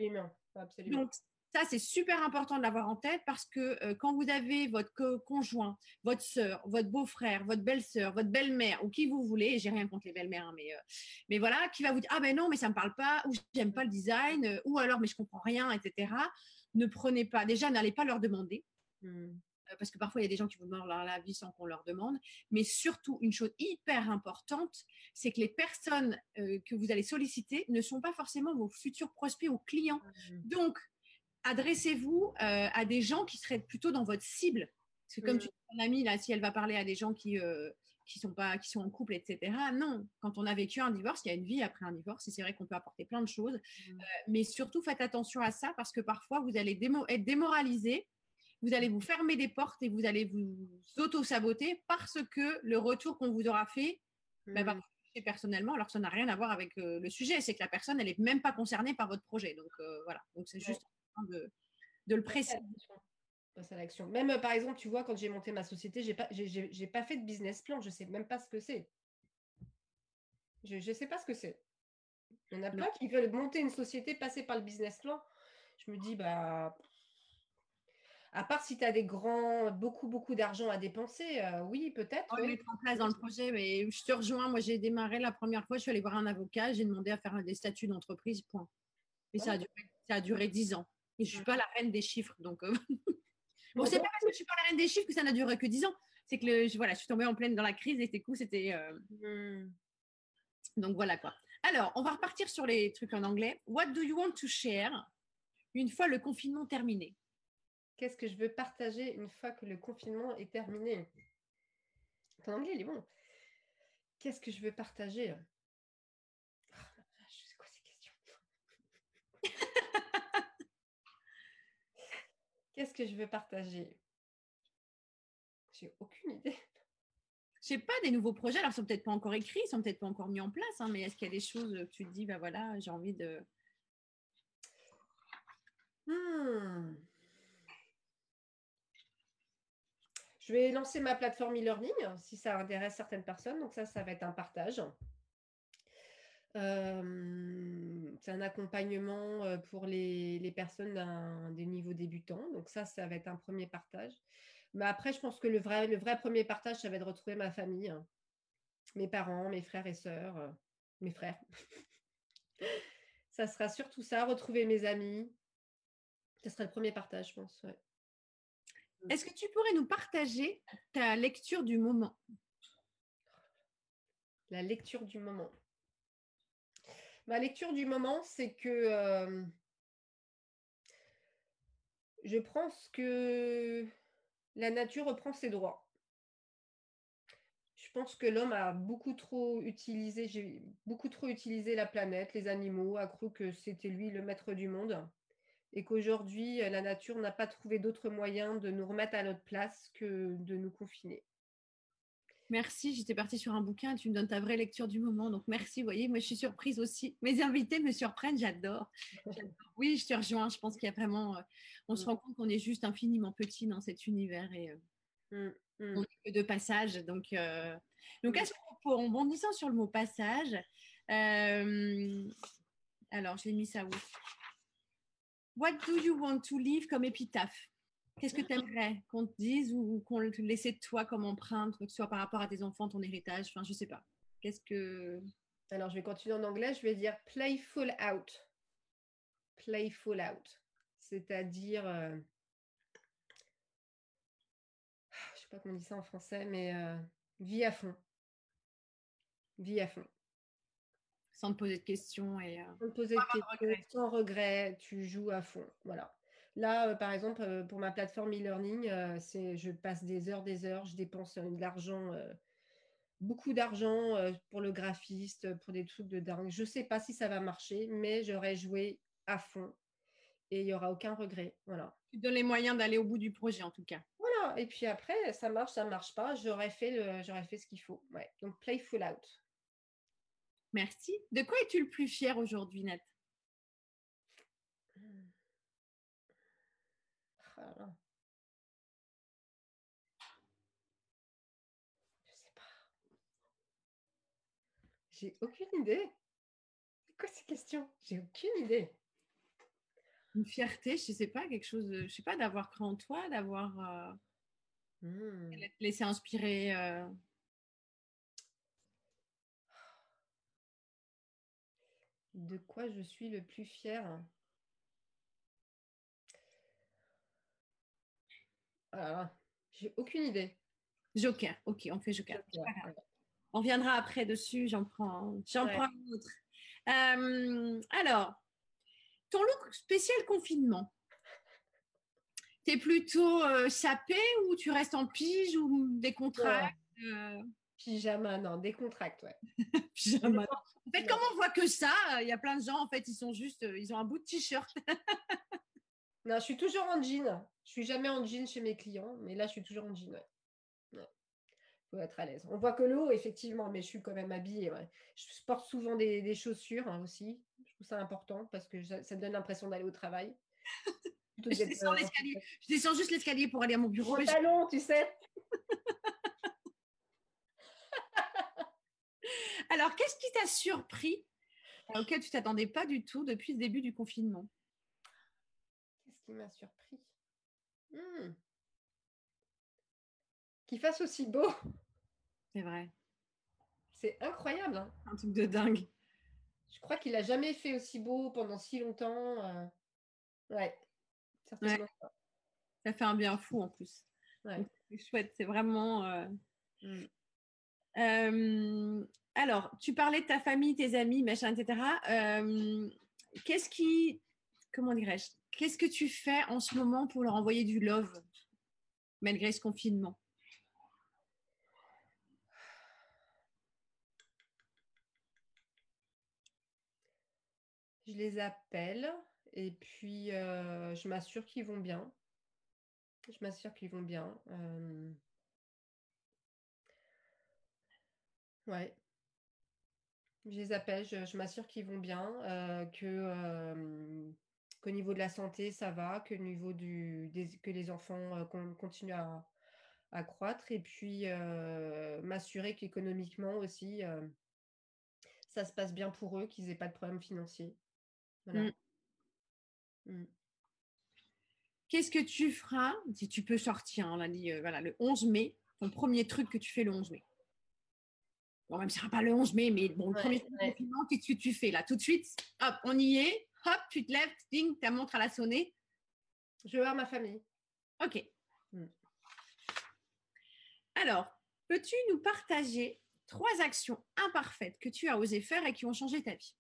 Absolument. Donc, ça, c'est super important de l'avoir en tête parce que euh, quand vous avez votre conjoint, votre soeur, votre beau-frère, votre belle-sœur, votre belle-mère ou qui vous voulez, j'ai rien contre les belles-mères, hein, mais, euh, mais voilà, qui va vous dire Ah ben non, mais ça ne me parle pas, ou j'aime pas le design, euh, ou alors mais je comprends rien, etc. Ne prenez pas, déjà, n'allez pas leur demander. Mmh. Euh, parce que parfois il y a des gens qui vous demandent leur avis sans qu'on leur demande. Mais surtout, une chose hyper importante, c'est que les personnes que vous allez solliciter ne sont pas forcément vos futurs prospects ou clients. Mmh. Donc, adressez-vous euh, à des gens qui seraient plutôt dans votre cible. Parce que comme mmh. tu dis, ton amie, là, si elle va parler à des gens qui qui sont pas qui sont en couple etc non quand on a vécu un divorce il y a une vie après un divorce et c'est vrai qu'on peut apporter plein de choses mmh. mais surtout faites attention à ça parce que parfois vous allez être démoralisé vous allez vous fermer des portes et vous allez vous auto-saboter parce que le retour qu'on vous aura fait bah, va mmh. personnellement, alors ça n'a rien à voir avec euh, le sujet, c'est que la personne, elle n'est même pas concernée par votre projet. Donc euh, voilà, donc c'est juste de, de le préciser. à l'action. Même euh, par exemple, tu vois, quand j'ai monté ma société, j'ai pas, j'ai, pas fait de business plan, je sais même pas ce que c'est. Je ne sais pas ce que c'est. Il y en a plein qui veulent monter une société, passer par le business plan. Je me dis, bah, à part si tu as des grands, beaucoup, beaucoup d'argent à dépenser, euh, oui, peut-être. On mettre en place dans le projet, mais je te rejoins. Moi, j'ai démarré la première fois, je suis allée voir un avocat, j'ai demandé à faire des statuts d'entreprise, point. Et ça, a duré, ça a duré 10 ans. Et je ne suis pas la reine des chiffres. Donc, euh, bon, c'est pas parce que je ne suis pas la reine des chiffres que ça n'a duré que 10 ans. C'est que le, je, voilà, je suis tombée en pleine dans la crise et c'était cool. C'était. Euh, hmm. Donc voilà quoi. Alors, on va repartir sur les trucs en anglais. What do you want to share une fois le confinement terminé? Qu'est-ce que je veux partager une fois que le confinement est terminé? Ton anglais, il est bon. Qu'est-ce que je veux partager oh, C'est quoi ces questions Qu'est-ce que je veux partager? J'ai aucune idée. Je sais pas, des nouveaux projets, alors ils sont peut-être pas encore écrits, ils sont peut-être pas encore mis en place, hein, mais est-ce qu'il y a des choses que tu te dis, bah voilà, j'ai envie de. Hmm. Je vais lancer ma plateforme e-learning si ça intéresse certaines personnes. Donc ça, ça va être un partage. Euh, c'est un accompagnement pour les, personnes des niveaux débutants. Donc ça, ça va être un premier partage. Mais après, je pense que le vrai, le vrai premier partage, ça va être de retrouver ma famille, mes parents, mes frères et sœurs, euh, mes frères. ça sera surtout ça, retrouver mes amis. Ce sera le premier partage, je pense. Ouais. Est-ce que tu pourrais nous partager ta lecture du moment? La lecture du moment. Ma lecture du moment, c'est que euh, je pense que la nature reprend ses droits. Je pense que l'homme a beaucoup trop utilisé, beaucoup trop utilisé la planète, les animaux, a cru que c'était lui le maître du monde et qu'aujourd'hui, la nature n'a pas trouvé d'autre moyen de nous remettre à notre place que de nous confiner. Merci, j'étais partie sur un bouquin, tu me donnes ta vraie lecture du moment, donc merci, vous voyez, moi je suis surprise aussi. Mes invités me surprennent, j'adore. oui, je te rejoins, je pense qu'il y a vraiment, euh, on se mm. rend compte qu'on est juste infiniment petit dans cet univers et euh, mm, mm. on n'est que de passage. Donc, donc à ce propos, en bondissant sur le mot passage, alors j'ai mis ça où? What do you want to leave comme épitaphe? Qu'est-ce que tu aimerais qu'on te dise ou qu'on te laisse de toi comme empreinte, que ce soit par rapport à tes enfants, ton héritage, enfin je sais pas. Qu'est-ce que... Alors je vais continuer en anglais, je vais dire playful out. Playful out. C'est-à-dire... Euh... Je sais pas comment on dit ça en français, mais euh, vie à fond. Vie à fond. Sans te poser de questions et... Euh, sans te poser de questions, sans regret, tu joues à fond. Voilà. Là, euh, par exemple, euh, pour ma plateforme e-learning, euh, c'est je passe des heures, des heures, je dépense de l'argent, beaucoup d'argent pour le graphiste, pour des trucs de dingue. Je ne sais pas si ça va marcher, mais j'aurais joué à fond et il n'y aura aucun regret. Voilà. Tu donnes les moyens d'aller au bout du projet, en tout cas. Voilà. Et puis après, ça marche, ça ne marche pas. J'aurais fait, j'aurais fait ce qu'il faut. Ouais. Donc, playful out. Merci. De quoi es-tu le plus fier aujourd'hui, Nat? Je sais pas. J'ai aucune idée. C'est quoi ces questions J'ai aucune idée. Une fierté, je sais pas, quelque chose, je sais pas, d'avoir cru en toi, d'avoir euh, hmm. laissé inspirer. Euh. De quoi je suis le plus fière? Ah, j'ai aucune idée. Joker, ok, on fait Joker. On viendra après dessus, j'en prends, j'en prends un autre. Euh, alors, ton look spécial confinement, t'es plutôt euh, sapé ou tu restes en pige ou des contrats euh? Pyjama, non, décontracte, ouais. Pyjama. En fait, comme on voit que ça, il y a plein de gens, en fait, ils sont juste, ils ont un bout de t-shirt. non, je suis toujours en jean. Je suis jamais en jean chez mes clients, mais là, je suis toujours en jean. Il faut être à l'aise. On voit que le haut, effectivement, mais je suis quand même habillée. Je porte souvent des, chaussures hein, aussi. Je trouve ça important parce que ça, me donne l'impression d'aller au travail. je, descends juste l'escalier pour aller à mon bureau. Mon talon, tu sais. Alors, qu'est-ce qui t'a surpris? Auquel tu t'attendais pas du tout depuis le début du confinement? Qui m'a surpris Hmm. Qu'il fasse aussi beau. C'est vrai. C'est incroyable. Hein. Un truc de dingue. Je crois qu'il n'a jamais fait aussi beau pendant si longtemps. Euh. Ouais, Ça fait un bien fou en plus. C'est chouette, c'est vraiment. Euh, hmm. euh, alors, tu parlais de ta famille, tes amis, machin, etc. Qu'est-ce qui. Comment dirais-je Qu'est-ce que tu fais en ce moment pour leur envoyer du love malgré ce confinement? Je les appelle et puis euh, je m'assure qu'ils vont bien. Je m'assure qu'ils vont bien. Euh, ouais. Je les appelle, je, m'assure qu'ils vont bien, euh, que qu'au niveau de la santé, ça va, que, niveau du, que les enfants euh, continuent à, croître, et puis euh, m'assurer qu'économiquement aussi, euh, ça se passe bien pour eux, qu'ils n'aient pas de problèmes financiers. Voilà. Mmh. Mmh. Qu'est-ce que tu feras si tu peux sortir On a dit voilà, le 11 mai, ton premier truc que tu fais le 11 mai? Bon, même ce sera pas le 11 mai, mais bon, le premier truc qu'est-ce que tu fais là Tout de suite, hop, on y est, hop, tu te lèves, ding, ta montre à la sonner. Je vais voir ma famille. Ok. Hmm. Alors, peux-tu nous partager trois actions imparfaites que tu as osé faire et qui ont changé ta vie?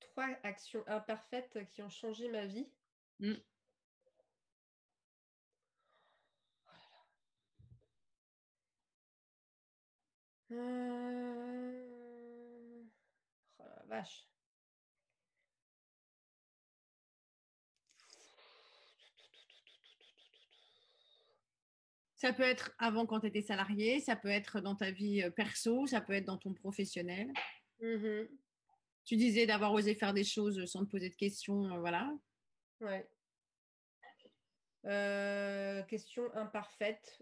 Trois actions imparfaites qui ont changé ma vie? Hmm. euh... Ça peut être avant quand tu étais salarié, ça peut être dans ta vie euh, perso, ça peut être dans ton professionnel. Mm-hmm. Tu disais d'avoir osé faire des choses sans te poser de questions, euh, voilà. Ouais. Euh, question imparfaite.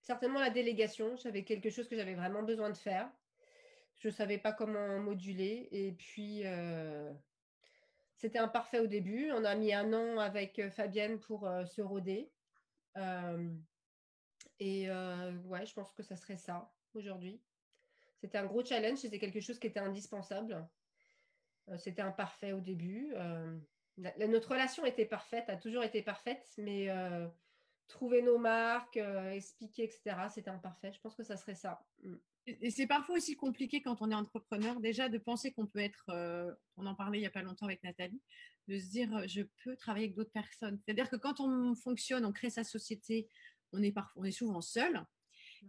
certainement la délégation. J'avais quelque chose que j'avais vraiment besoin de faire je ne savais pas comment moduler. Et puis, euh, c'était imparfait au début. On a mis un an avec Fabienne pour se roder. et ouais, je pense que ça serait ça aujourd'hui. C'était un gros challenge, c'était quelque chose qui était indispensable. c'était imparfait au début. notre relation était parfaite, a toujours été parfaite, mais trouver nos marques, expliquer, etc., c'était imparfait. Je pense que ça serait ça. Mm. Et c'est parfois aussi compliqué quand on est entrepreneur, déjà de penser qu'on peut être, euh, on en parlait il n'y a pas longtemps avec Nathalie, de se dire euh, je peux travailler avec d'autres personnes. C'est-à-dire que quand on fonctionne, on crée sa société, on est, parfois, on est souvent seul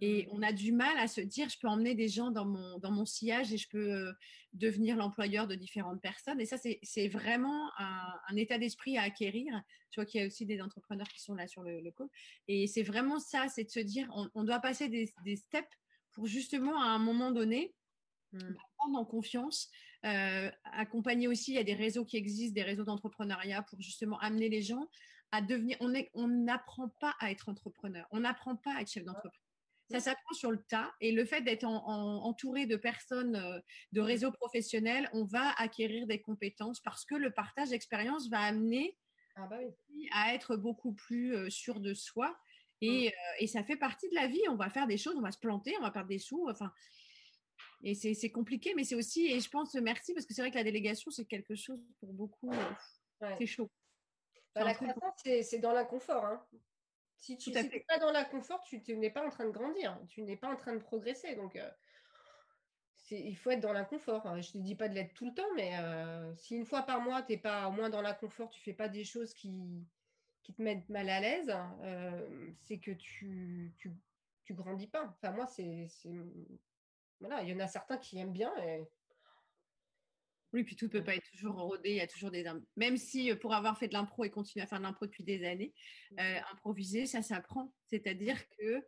et mmh. on a du mal à se dire je peux emmener des gens dans mon, dans mon sillage et je peux euh, devenir l'employeur de différentes personnes. Et ça, c'est vraiment un, état d'esprit à acquérir. Je vois qu'il y a aussi des entrepreneurs qui sont là sur le, le call. Et c'est vraiment ça, c'est de se dire on, doit passer des, des steps pour justement à un moment donné mmh. prendre en confiance, euh, accompagner aussi, il y a des réseaux qui existent, des réseaux d'entrepreneuriat pour justement amener les gens à devenir, on n'apprend pas à être entrepreneur, on n'apprend pas à être chef d'entreprise. Ça s'apprend sur le tas et le fait d'être entouré de personnes euh, de réseaux professionnels, on va acquérir des compétences parce que le partage d'expérience va amener ah bah à être beaucoup plus euh, sûr de soi Mmh. Euh, et, ça fait partie de la vie. On va faire des choses, on va se planter, on va perdre des sous. Enfin, et c'est compliqué, mais c'est aussi, et je pense, merci, parce que c'est vrai que la délégation, c'est quelque chose pour beaucoup, euh, c'est chaud. Bah, la croissance, c'est dans l'inconfort. Hein. Si tu n'es pas dans l'inconfort, tu, n'es pas en train de grandir, tu n'es pas en train de progresser. Donc, euh, il faut être dans l'inconfort. Hein. Je ne te dis pas de l'être tout le temps, mais si une fois par mois, tu n'es pas au moins dans l'inconfort, tu ne fais pas des choses qui, qui te mettent mal à l'aise, euh, c'est que tu, tu, tu, grandis pas. Enfin, moi, c'est. Voilà, il y en a certains qui aiment bien. Et... Oui, puis tout ne peut pas être toujours rodé. Il y a toujours des. Même si euh, pour avoir fait de l'impro et continuer à faire de l'impro depuis des années, euh, improviser, ça s'apprend. C'est-à-dire que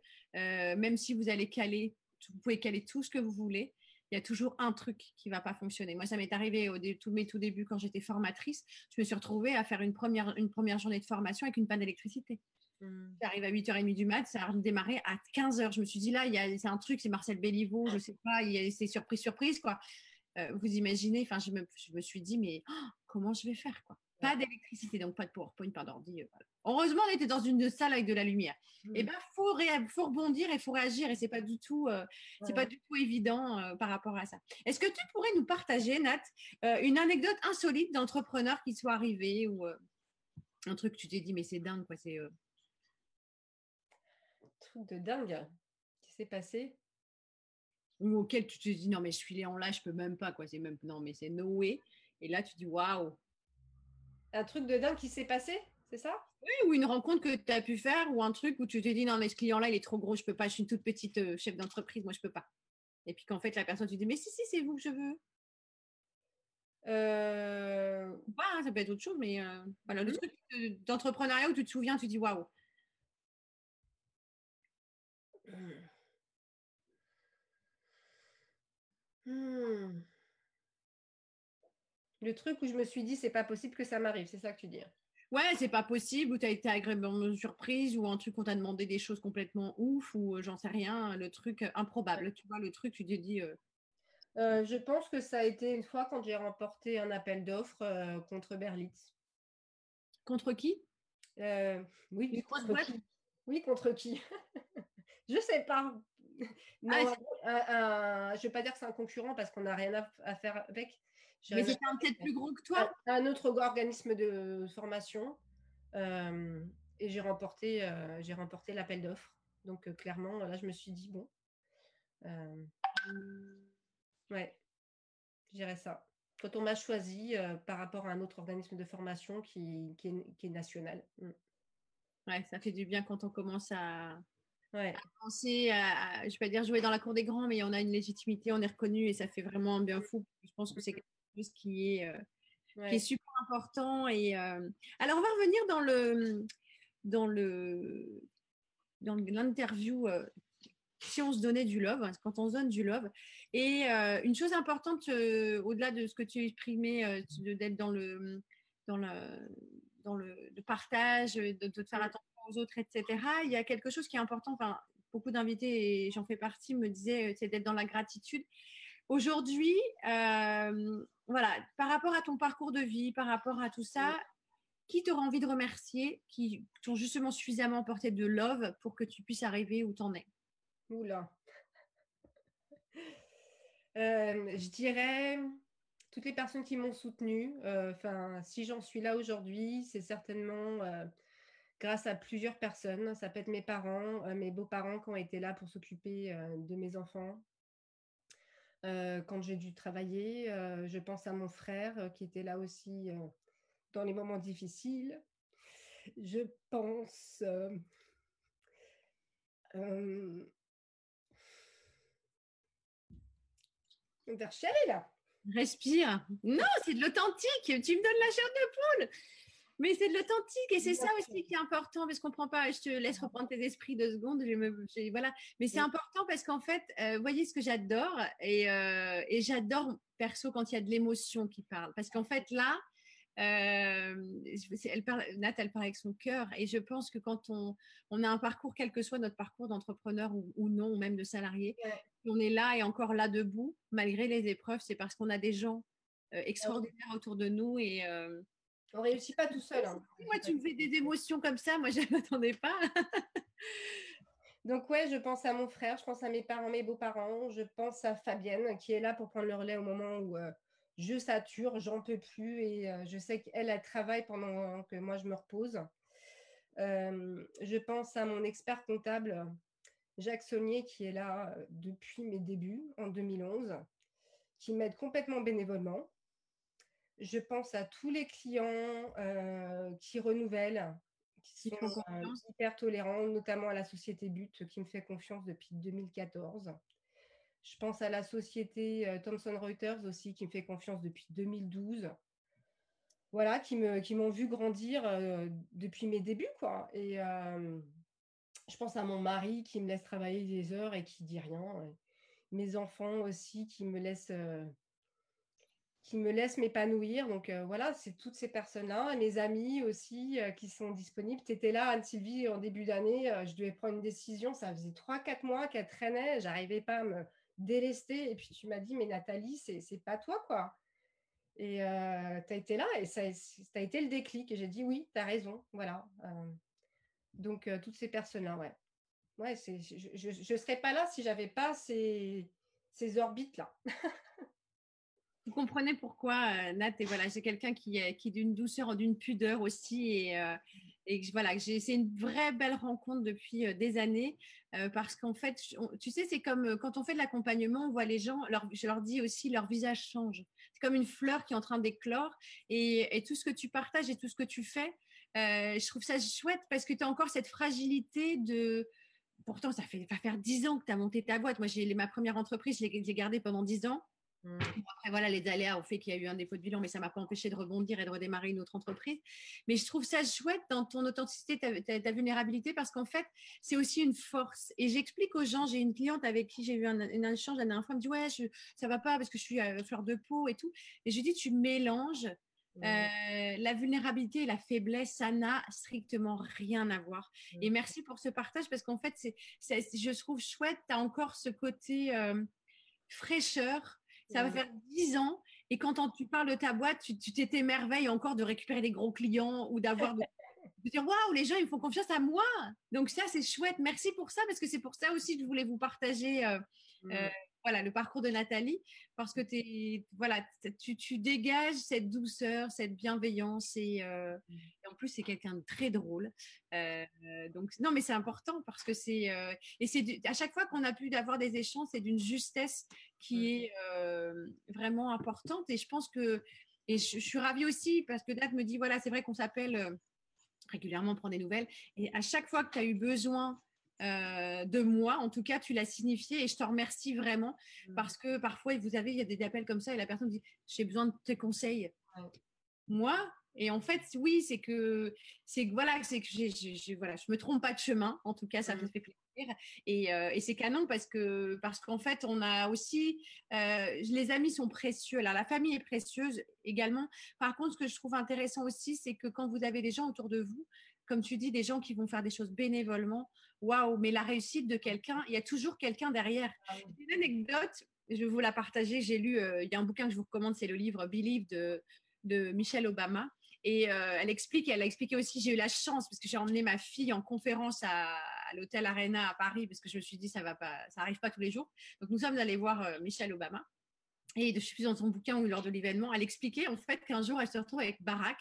même si vous allez caler, vous pouvez caler tout ce que vous voulez, il y a toujours un truc qui va pas fonctionner. Moi, ça m'est arrivé au tout mes tout débuts quand j'étais formatrice. Je me suis retrouvée à faire une première, une première journée de formation avec une panne d'électricité. Mmh. J'arrive à 8h30 du mat, ça a démarré à 15h. Je me suis dit, là, c'est un truc, c'est Marcel Béliveau, je sais pas, c'est surprise, surprise, quoi. Euh, vous imaginez, enfin, je me, je me, suis dit, mais oh, comment je vais faire, quoi? Pas d'électricité, donc pas de PowerPoint, pas d'ordi. Euh, Heureusement, on était dans une salle avec de la lumière. Et eh ben, faut, faut rebondir et faut réagir, et c'est pas du tout, euh, c'est pas du tout évident euh, par rapport à ça. Est-ce que tu pourrais nous partager, Nat, une anecdote insolite d'entrepreneur qui soit arrivé ou un truc que tu t'es dit, mais c'est dingue, quoi, c'est. Truc de dingue qui s'est passé ou auquel tu te dis non mais je suis Léon là je peux même pas quoi c'est même non mais c'est Noé et là tu dis waouh un truc de dingue qui s'est passé, c'est ça? Oui, ou une rencontre que tu as pu faire, ou un truc où tu te dis non, mais ce client-là, il est trop gros, je peux pas, je suis une toute petite euh, chef d'entreprise, moi je peux pas. Et puis qu'en fait, la personne, tu dis mais si, si, c'est vous que je veux. Euh... pas, hein, ça peut être autre chose, mais euh, voilà, le mmh. truc d'entrepreneuriat où tu te souviens, tu dis waouh. Hmm. Le truc où je me suis dit, c'est pas possible que ça m'arrive, c'est ça que tu dis. Hein. Ouais, c'est pas possible, ou tu as été agréablement surprise, ou un truc qu'on t'a demandé des choses complètement ouf, ou euh, j'en sais rien, le truc improbable. Tu vois, le truc, tu te dis. Euh, euh, je pense que ça a été une fois quand j'ai remporté un appel d'offres contre Berlitz. Contre qui? Oui, contre qui? Oui, contre qui? Je sais pas. Non, ah, je ne vais pas dire que c'est un concurrent parce qu'on n'a rien à, faire avec. Mais c'était peut-être plus gros que toi Un autre organisme de formation. Euh, et j'ai remporté, euh, j'ai remporté l'appel d'offres. Donc euh, clairement, là, je me suis dit, bon. ouais, je dirais ça. Quand on m'a choisi par rapport à un autre organisme de formation qui, qui, est, national. Mm. Ouais, ça fait du bien quand on commence à, ouais. penser à, je vais pas dire jouer dans la cour des grands, mais on a une légitimité, on est reconnu et ça fait vraiment un bien fou. Je pense que c'est ce qui est, euh, qui est super important. Et, euh, alors, on va revenir dans le dans le dans l'interview euh, si on se donnait du love, hein, quand on se donne du love. Et une chose importante, au-delà de ce que tu exprimais, d'être dans le, dans, le, dans le, partage, de, de, faire attention aux autres, etc., il y a quelque chose qui est important. Enfin, beaucoup d'invités, et j'en fais partie, me disaient, c'est d'être dans la gratitude aujourd'hui, euh, voilà, par rapport à ton parcours de vie, par rapport à tout ça, qui t'aura envie de remercier, qui t'ont justement suffisamment porté de love pour que tu puisses arriver où t'en es? Oula. Euh, je dirais toutes les personnes qui m'ont soutenue. Euh, enfin, si j'en suis là aujourd'hui, c'est certainement grâce à plusieurs personnes. Ça peut être mes parents, mes beaux-parents qui ont été là pour s'occuper de mes enfants, quand j'ai dû travailler. Euh, je pense à mon frère euh, qui était là aussi dans les moments difficiles. Je pense vers là. Respire. Non, c'est de l'authentique. Tu me donnes la chair de poule. Mais c'est de l'authentique et c'est ça aussi qui est important parce qu'on prend pas. Je te laisse reprendre tes esprits deux secondes. Je me, voilà. Mais c'est important parce qu'en fait, euh, voyez ce que j'adore et, euh, et j'adore perso quand il y a de l'émotion qui parle parce qu'en fait là, euh, elle parle, Nat, elle parle avec son cœur et je pense que quand on, on, a un parcours, quel que soit notre parcours d'entrepreneur ou, non, ou même de salarié, on est là et encore là debout malgré les épreuves, c'est parce qu'on a des gens euh, ah extraordinaires autour de nous et on réussit pas tout seul. Hein. Moi, tu me fais des émotions comme ça. Moi, je ne m'attendais pas. Donc, ouais, je pense à mon frère, je pense à mes parents, mes beaux-parents. Je pense à Fabienne qui est là pour prendre le relais au moment où euh, je sature, j'en peux plus. Et euh, je sais qu'elle, elle travaille pendant que moi, je me repose. Euh, je pense à mon expert comptable, Jacques Saunier, qui est là depuis mes débuts en 2011, qui m'aide complètement bénévolement je pense à tous les clients euh, qui renouvellent, qui sont euh, hyper tolérants, notamment à la société But qui me fait confiance depuis 2014. Je pense à la société euh, Thomson Reuters aussi qui me fait confiance depuis 2012. Voilà, qui m'ont qui vu grandir depuis mes débuts. Quoi. Et je pense à mon mari qui me laisse travailler des heures et qui dit rien. Mes enfants aussi qui me laissent qui me laisse m'épanouir. Donc euh, voilà, c'est toutes ces personnes-là. Mes amis aussi euh, qui sont disponibles. Tu étais là, Anne-Sylvie, en début d'année. Euh, je devais prendre une décision. Ça faisait 3-4 mois qu'elle traînait. J'arrivais pas à me délester. Et puis tu m'as dit, mais Nathalie, c'est pas toi, quoi. Et tu as été là et ça, ça, a été le déclic. Et j'ai dit, oui, tu as raison. Voilà. donc toutes ces personnes-là, ouais. Ouais, je ne serais pas là si j'avais pas ces, ces orbites-là. Vous comprenez pourquoi, euh, Nat, et voilà, j'ai quelqu'un qui, qui est d'une douceur, d'une pudeur aussi, et, euh, et voilà, c'est une vraie belle rencontre depuis euh, des années, parce qu'en fait, tu sais, c'est comme quand on fait de l'accompagnement, on voit les gens, je leur dis aussi, leur visage change. C'est comme une fleur qui est en train d'éclore, et, et, tout ce que tu partages et tout ce que tu fais, je trouve ça chouette parce que tu as encore cette fragilité de, pourtant, ça fait va faire dix ans que tu as monté ta boîte. Moi, j'ai ma première entreprise, je l'ai gardée pendant dix ans. Mmh. Après, voilà, les aléas ont fait qu'il y a eu un défaut de bilan, mais ça ne m'a pas empêché de rebondir et de redémarrer une autre entreprise. Mais je trouve ça chouette dans ton authenticité, ta, vulnérabilité, parce qu'en fait, c'est aussi une force. Et j'explique aux gens, j'ai une cliente avec qui j'ai eu un, échange la dernière fois, elle me dit, ouais, je, ça va pas parce que je suis à fleur de peau et tout. Et je lui dis, tu mélanges mmh. euh, la vulnérabilité et la faiblesse, ça n'a strictement rien à voir. Et mmh. merci pour ce partage parce qu'en fait, c'est, je trouve chouette, tu as encore ce côté euh, fraîcheur ça va faire 10 ans. Et quand tu parles de ta boîte, tu t'émerveilles encore de récupérer des gros clients ou d'avoir de, dire waouh, les gens ils me font confiance à moi. Donc ça c'est chouette. Merci pour ça parce que c'est pour ça aussi que je voulais vous partager euh, mmh. euh, voilà, le parcours de Nathalie, parce que es, voilà, tu, tu, dégages cette douceur, cette bienveillance et, euh, mmh. en plus c'est quelqu'un de très drôle. Euh, donc non, mais c'est important parce que c'est euh, et c'est à chaque fois qu'on a pu avoir des échanges, c'est d'une justesse qui mmh. est vraiment importante et je pense que et je, suis ravie aussi parce que Nat me dit voilà, c'est vrai qu'on s'appelle régulièrement, prend des nouvelles et à chaque fois que tu as eu besoin euh, de moi. En tout cas, tu l'as signifié et je te remercie vraiment mmh. parce que parfois, vous avez, il y a des appels comme ça et la personne dit j'ai besoin de tes conseils. Moi, et en fait, oui, c'est que c'est voilà, c'est que j'ai, voilà, je me trompe pas de chemin. En tout cas, ça me mmh. fait plaisir. Et, euh, et c'est canon parce que parce qu'en fait, on a aussi euh, les amis sont précieux. Alors la famille est précieuse également. Par contre, ce que je trouve intéressant aussi, c'est que quand vous avez des gens autour de vous, comme tu dis, des gens qui vont faire des choses bénévolement, waouh, mais la réussite de quelqu'un, il y a toujours quelqu'un derrière. Ah une anecdote, je vais vous la partager. J'ai lu, il y a un bouquin que je vous recommande, c'est le livre Believe de, de Michelle Obama. Et elle explique, elle a expliqué aussi, j'ai eu la chance, parce que j'ai emmené ma fille en conférence à, l'hôtel Arena à Paris, parce que je me suis dit, ça va pas, ça arrive pas tous les jours. Donc nous sommes allés voir Michelle Obama. Et je suis dans son bouquin ou lors de l'événement, elle expliquait en fait qu'un jour elle se retrouve avec Barack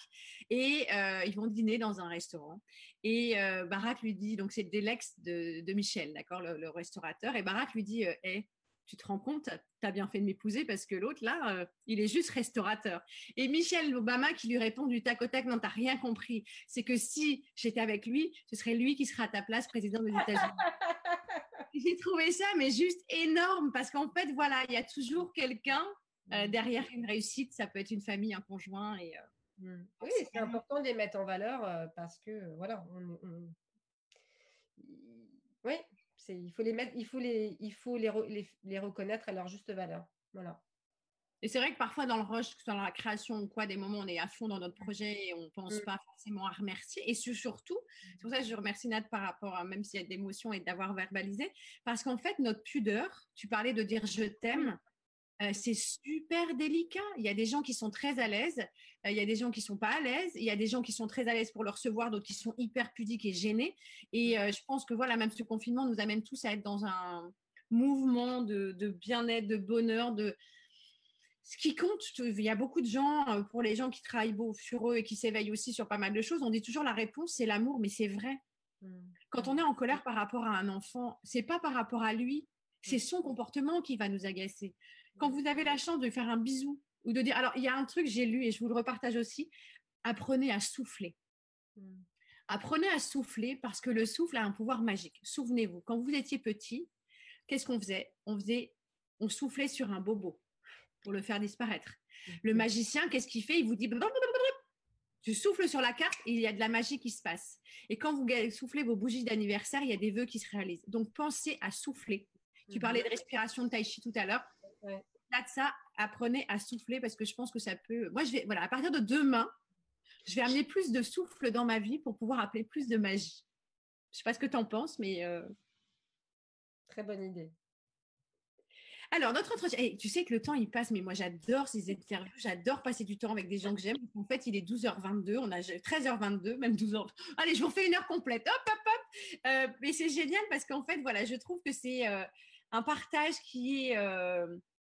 et ils vont dîner dans un restaurant. Et Barack lui dit, donc c'est l'ex de, de, Michel, d'accord, le, restaurateur, et Barack lui dit, hé, tu te rends compte, tu as bien fait de m'épouser parce que l'autre, là, euh, il est juste restaurateur. Et Michelle Obama qui lui répond du tac au tac, non, tu n'as rien compris. C'est que si j'étais avec lui, ce serait lui qui serait à ta place président des États-Unis. J'ai trouvé ça, mais juste énorme parce qu'en fait, voilà, il y a toujours quelqu'un euh, mm. derrière une réussite. Ça peut être une famille, un conjoint. Et, euh, mm. Oui, c'est important de les mettre en valeur parce que, voilà, oui, il faut les mettre, il faut les, il faut les, les, reconnaître à leur juste valeur. Voilà. Et c'est vrai que parfois dans le rush, dans la création ou quoi, des moments on est à fond dans notre projet et on ne pense mm. pas forcément à remercier. Et surtout, c'est pour ça que je remercie Nat par rapport à même s'il y a des émotions et d'avoir verbalisé, parce qu'en fait notre pudeur, tu parlais de dire je t'aime, euh, c'est super délicat. Il y a des gens qui sont très à l'aise, euh, il y a des gens qui sont pas à l'aise, il y a des gens qui sont très à l'aise pour le recevoir, d'autres qui sont hyper pudiques et gênés. Et euh, je pense que voilà, même ce confinement nous amène tous à être dans un mouvement de, bien-être, de bonheur, de ce qui compte. Il y a beaucoup de gens, pour les gens qui travaillent beau sur eux et qui s'éveillent aussi sur pas mal de choses, on dit toujours la réponse c'est l'amour, mais c'est vrai. Mmh. Quand on est en colère par rapport à un enfant, c'est pas par rapport à lui, c'est mmh. son comportement qui va nous agacer. Quand vous avez la chance de faire un bisou ou de dire, alors il y a un truc j'ai lu et je vous le repartage aussi, apprenez à souffler. Hmm. Apprenez à souffler parce que le souffle a un pouvoir magique. Souvenez-vous, quand vous étiez petit, qu'est-ce qu'on faisait? On faisait, on soufflait sur un bobo pour le faire disparaître. Le magicien, qu'est-ce qu'il fait? Il vous dit tu souffles sur la carte et il y a de la magie qui se passe. Et quand vous soufflez vos bougies d'anniversaire, il y a des vœux qui se réalisent. Donc pensez à souffler. Tu mhm. parlais de respiration de tai chi tout à l'heure. Là de ça, apprenez à souffler parce que je pense que ça peut. Moi, je vais, voilà, à partir de demain, je vais amener plus de souffle dans ma vie pour pouvoir appeler plus de magie. Je sais pas ce que tu en penses, mais. Euh, Très bonne idée. Alors, notre entretien, et tu sais que le temps, il passe, mais moi, j'adore ces interviews, j'adore passer du temps avec des gens que j'aime. En fait, il est 12h22, on a 13h22, même 12h. Allez, je vous fais une heure complète. Hop, hop, hop. Euh, mais c'est génial parce qu'en fait, voilà, je trouve que c'est euh, un partage qui est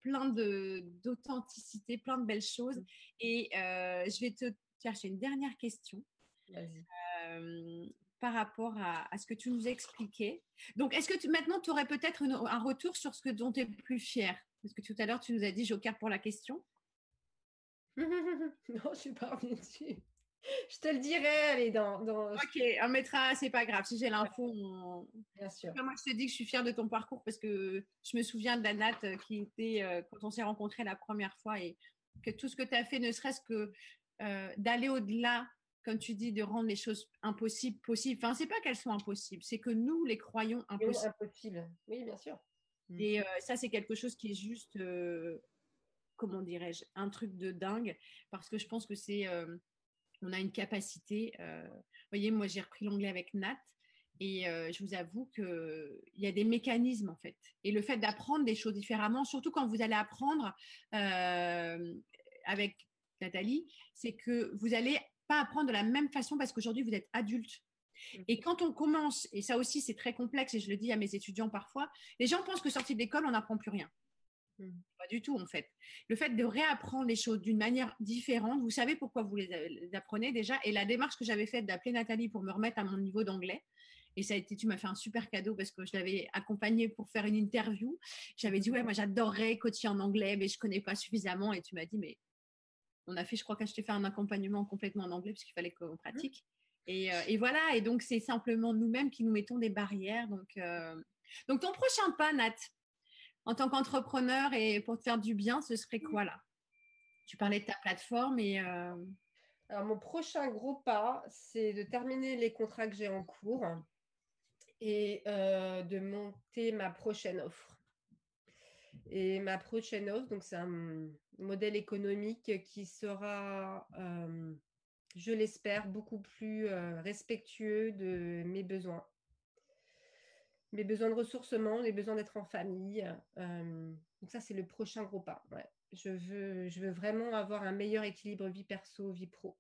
plein d'authenticité, plein de belles choses. Mmh. Et euh, je vais te chercher une dernière question euh, par rapport à, ce que tu nous expliquais. Donc, est-ce que tu, maintenant, tu aurais peut-être un retour sur ce que, dont tu es le plus fier Parce que tout à l'heure, tu nous as dit joker pour la question. non, je ne suis pas revenue dessus je te le dirai, allez, dans, Ok, on mettra, c'est pas grave, si j'ai l'info, Bien sûr. Moi, je te dis que je suis fière de ton parcours parce que je me souviens de la Nat euh, qui était, euh, quand on s'est rencontrés la première fois et que tout ce que tu as fait, ne serait-ce que euh, d'aller au-delà, comme tu dis, de rendre les choses impossibles, possibles. Enfin, c'est pas qu'elles sont impossibles, c'est que nous les croyons impossibles. Impossible, oui, bien sûr. Et ça, c'est quelque chose qui est juste, comment dirais-je, un truc de dingue parce que je pense que c'est on a une capacité. Euh, vous voyez, moi, j'ai repris l'anglais avec Nat. Et euh, je vous avoue qu'il y a des mécanismes en fait. Et le fait d'apprendre des choses différemment, surtout quand vous allez apprendre euh, avec Nathalie, c'est que vous n'allez pas apprendre de la même façon parce qu'aujourd'hui vous êtes adulte. Mmh. Et quand on commence, et ça aussi c'est très complexe et je le dis à mes étudiants parfois, les gens pensent que sorti de l'école on n'apprend plus rien. Mmh. Du tout, en fait. Le fait de réapprendre les choses d'une manière différente, vous savez pourquoi vous les, apprenez déjà? Et la démarche que j'avais faite d'appeler Nathalie pour me remettre à mon niveau d'anglais, et ça a été, tu m'as fait un super cadeau parce que je l'avais accompagnée pour faire une interview. J'avais dit, ouais, moi j'adorerais coacher en anglais, mais je connais pas suffisamment. Et tu m'as dit, mais on a fait, je crois que je t'ai fait un accompagnement complètement en anglais puisqu'il fallait qu'on pratique. Et, euh, et, voilà, et donc c'est simplement nous-mêmes qui nous mettons des barrières. Donc, euh, donc ton prochain pas, Nat, en tant qu'entrepreneur et pour te faire du bien, ce serait quoi là? Tu parlais de ta plateforme et. Euh, Alors, mon prochain gros pas, c'est de terminer les contrats que j'ai en cours et euh, de monter ma prochaine offre. Et ma prochaine offre, donc c'est un modèle économique qui sera, euh, je l'espère, beaucoup plus respectueux de mes besoins mes besoins de ressourcement, les besoins d'être en famille, euh, Donc ça, c'est le prochain gros pas. Je, veux, je veux vraiment avoir un meilleur équilibre vie perso, vie pro.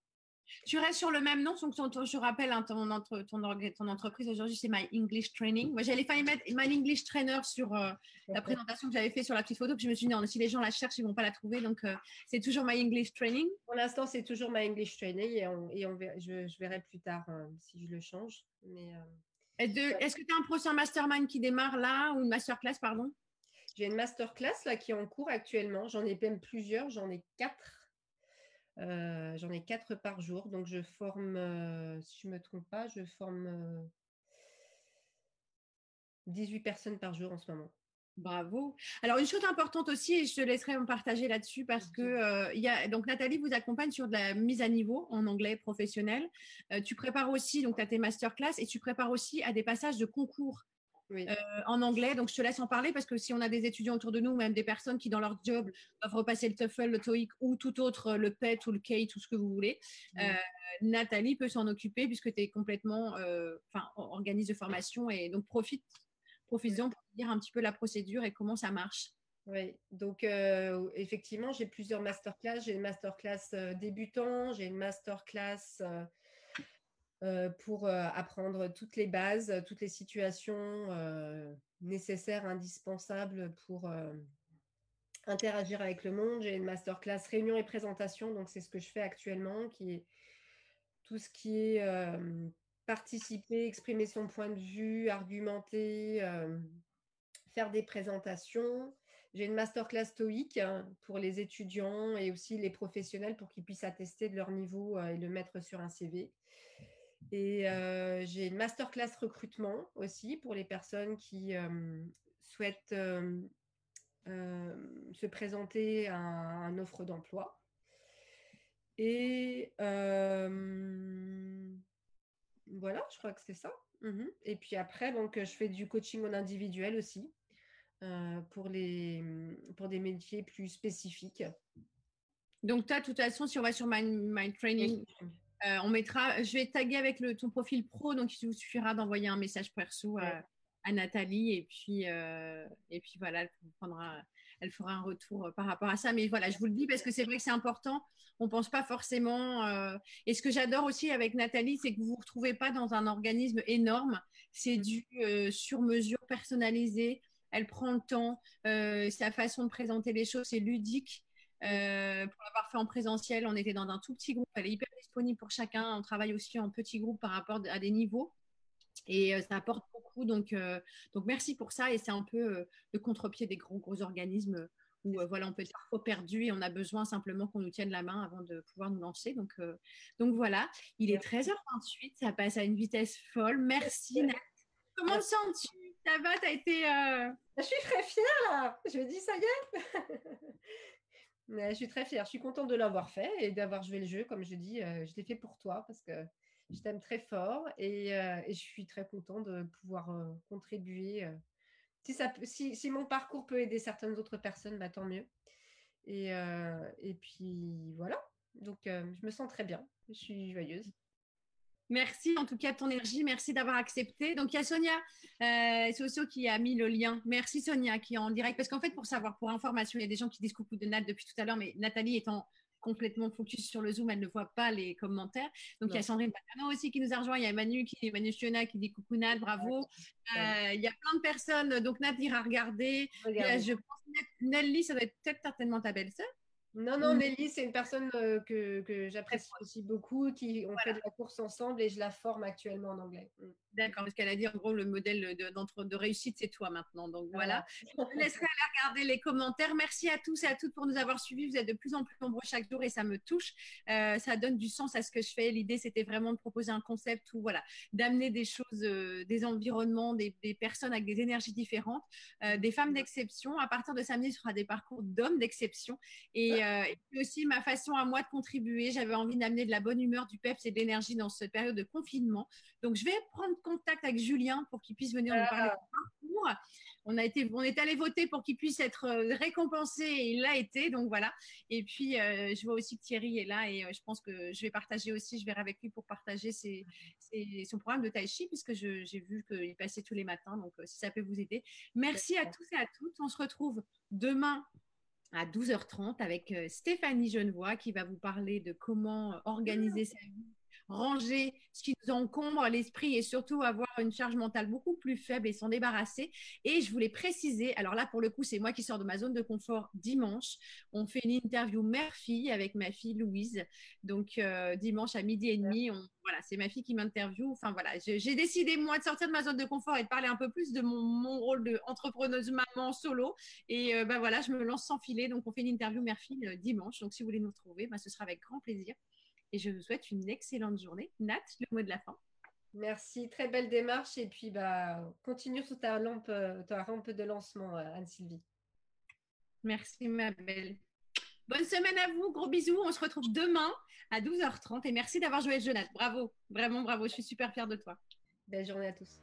Tu restes sur le même nom, donc je rappelle hein, ton, ton, entreprise aujourd'hui, c'est My English Training. Moi, j'allais failli mettre My English Trainer sur euh, la présentation que j'avais fait sur la petite photo, puis je me suis dit, non, si les gens la cherchent, ils ne vont pas la trouver. Donc, euh, c'est toujours My English Training. Pour l'instant, c'est toujours My English Training et, et on je, verrai plus tard si je le change. Mais, Est-ce que tu as un prochain mastermind qui démarre là ou une masterclass, pardon? J'ai une masterclass là qui est en cours actuellement. J'en ai même plusieurs, j'en ai quatre euh, j'en ai quatre par jour. Donc, je forme, euh, si je ne me trompe pas, je forme 18 euh, personnes par jour en ce moment. Bravo. Alors, une chose importante aussi, et je te laisserai me partager là-dessus parce que y a, donc Nathalie vous accompagne sur de la mise à niveau en anglais professionnel. tu prépares aussi, donc tu as tes masterclass et tu prépares aussi à des passages de concours euh, en anglais. Donc, je te laisse en parler parce que si on a des étudiants autour de nous, même des personnes qui, dans leur job, doivent repasser le TOEFL, le TOEIC ou tout autre, le PET ou le CATE, tout ce que vous voulez, euh, Nathalie peut s'en occuper puisque tu es complètement, euh, enfin, organise de formation et donc profite, profite-en pour dire un petit peu la procédure et comment ça marche. Oui, donc effectivement, j'ai plusieurs masterclass. J'ai une masterclass débutant, j'ai une masterclass euh, pour euh, apprendre toutes les bases, toutes les situations euh, nécessaires, indispensables pour interagir avec le monde. J'ai une masterclass réunion et présentation, donc c'est ce que je fais actuellement, qui est tout ce qui est participer, exprimer son point de vue, argumenter, faire des présentations. J'ai une masterclass TOEIC hein, pour les étudiants et aussi les professionnels pour qu'ils puissent attester de leur niveau et le mettre sur un CV. Et euh, j'ai une masterclass recrutement aussi pour les personnes qui euh, souhaitent euh, se présenter à, une offre d'emploi. Et voilà, je crois que c'est ça. Mmh Et puis après, donc, je fais du coaching en individuel aussi pour, les, pour des métiers plus spécifiques. Donc, as, de toute façon, si on va sur My, my Training, euh, on mettra, je vais taguer avec le, ton profil pro, donc il vous suffira d'envoyer un message perso à, Nathalie et puis, euh, et puis voilà, elle, prendra, elle fera un retour euh, par rapport à ça. Mais voilà, je vous le dis parce que c'est vrai que c'est important. On ne pense pas forcément. et ce que j'adore aussi avec Nathalie, c'est que vous ne vous retrouvez pas dans un organisme énorme. C'est du sur mesure personnalisé. Elle prend le temps. sa façon de présenter les choses, c'est ludique. Euh, pour l'avoir fait en présentiel, on était dans un tout petit groupe. Elle est hyper disponible pour chacun. On travaille aussi en petits groupes par rapport à des niveaux. Et euh, ça apporte beaucoup. Donc, euh, donc merci pour ça. Et c'est un peu le contre-pied des gros, gros organismes où voilà, on peut être parfois perdu et on a besoin simplement qu'on nous tienne la main avant de pouvoir nous lancer. Donc, donc voilà, il est 13h28. Ça passe à une vitesse folle. Merci, Nat. Comment te sens-tu? Ça va? Tu as été. Je suis très fière là. Je me dis, ça y est. je suis très fière. Je suis contente de l'avoir fait et d'avoir joué le jeu. Comme je dis, euh, je l'ai fait pour toi parce que je t'aime très fort et, euh, je suis très contente de pouvoir euh, contribuer. Si, ça, si, mon parcours peut aider certaines autres personnes, bah, tant mieux. Et, et puis voilà. Donc, je me sens très bien. Je suis joyeuse. Merci en tout cas de ton énergie. Merci d'avoir accepté. Donc, il y a Sonia euh, Socio qui a mis le lien. Merci Sonia qui est en direct. Parce qu'en fait, pour savoir, pour information, il y a des gens qui disent coucou de Nat depuis tout à l'heure, mais Nathalie étant complètement focus sur le Zoom, elle ne voit pas les commentaires. Donc, il y a Sandrine Patano aussi qui nous a rejoint. Il y a Manu qui Manu Chiona qui dit coucou Nat, bravo. Euh, il y a plein de personnes. Donc, Nat ira regarder. je pense Nelly, ça doit être peut-être certainement ta belle-sœur. Non, non, Nelly, c'est une personne euh, que, j'apprécie aussi beaucoup, qui ont fait de la course ensemble et je la forme actuellement en anglais. Mm. D'accord, parce qu'elle a dit en gros le modèle de, de réussite, c'est toi maintenant. Donc voilà. Je vous laisserai aller regarder les commentaires. Merci à tous et à toutes pour nous avoir suivis. Vous êtes de plus en plus nombreux chaque jour et ça me touche. Euh, ça donne du sens à ce que je fais. L'idée, c'était vraiment de proposer un concept où voilà, d'amener des choses, euh, des environnements, des, personnes avec des énergies différentes, des femmes d'exception. À partir de samedi, ce sera des parcours d'hommes d'exception. Et euh, et, puis aussi ma façon à moi de contribuer. J'avais envie d'amener de la bonne humeur, du peps et de l'énergie dans cette période de confinement. Donc, je vais prendre contact avec Julien pour qu'il puisse venir nous parler de parcours. On, a été, on est allé voter pour qu'il puisse être euh, récompensé et il l'a été. Donc, voilà. Et puis, euh, je vois aussi que Thierry est là et je pense que je vais partager aussi. Je verrai avec lui pour partager son programme de Tai Chi puisque j'ai vu qu'il passait tous les matins. Donc, si ça peut vous aider. Merci à tous et à toutes. On se retrouve demain à 12h30 avec euh, Stéphanie Genevois qui va vous parler de comment organiser sa vie ranger ce qui nous encombre l'esprit et surtout avoir une charge mentale beaucoup plus faible et s'en débarrasser. Et je voulais préciser, alors là, pour le coup, c'est moi qui sors de ma zone de confort dimanche. On fait une interview mère-fille avec ma fille Louise. Donc, euh, dimanche à midi et demi, voilà, c'est ma fille qui m'interviewe. Enfin, voilà, j'ai décidé, moi, de sortir de ma zone de confort et de parler un peu plus de mon, rôle d'entrepreneuse maman solo. Et ben voilà, je me lance sans filet. Donc, on fait une interview mère-fille euh, dimanche. Donc, si vous voulez nous retrouver, bah, ce sera avec grand plaisir et je vous souhaite une excellente journée. Nat, le mot de la fin. Merci, très belle démarche et puis bah, continue sur ta, lampe, euh, ta rampe de lancement, euh, Anne-Sylvie. Merci ma belle. Bonne semaine à vous, gros bisous. On se retrouve demain à 12h30 et merci d'avoir joué le jeu, Nat. Bravo, vraiment bravo. Je suis super fière de toi. Belle journée à tous.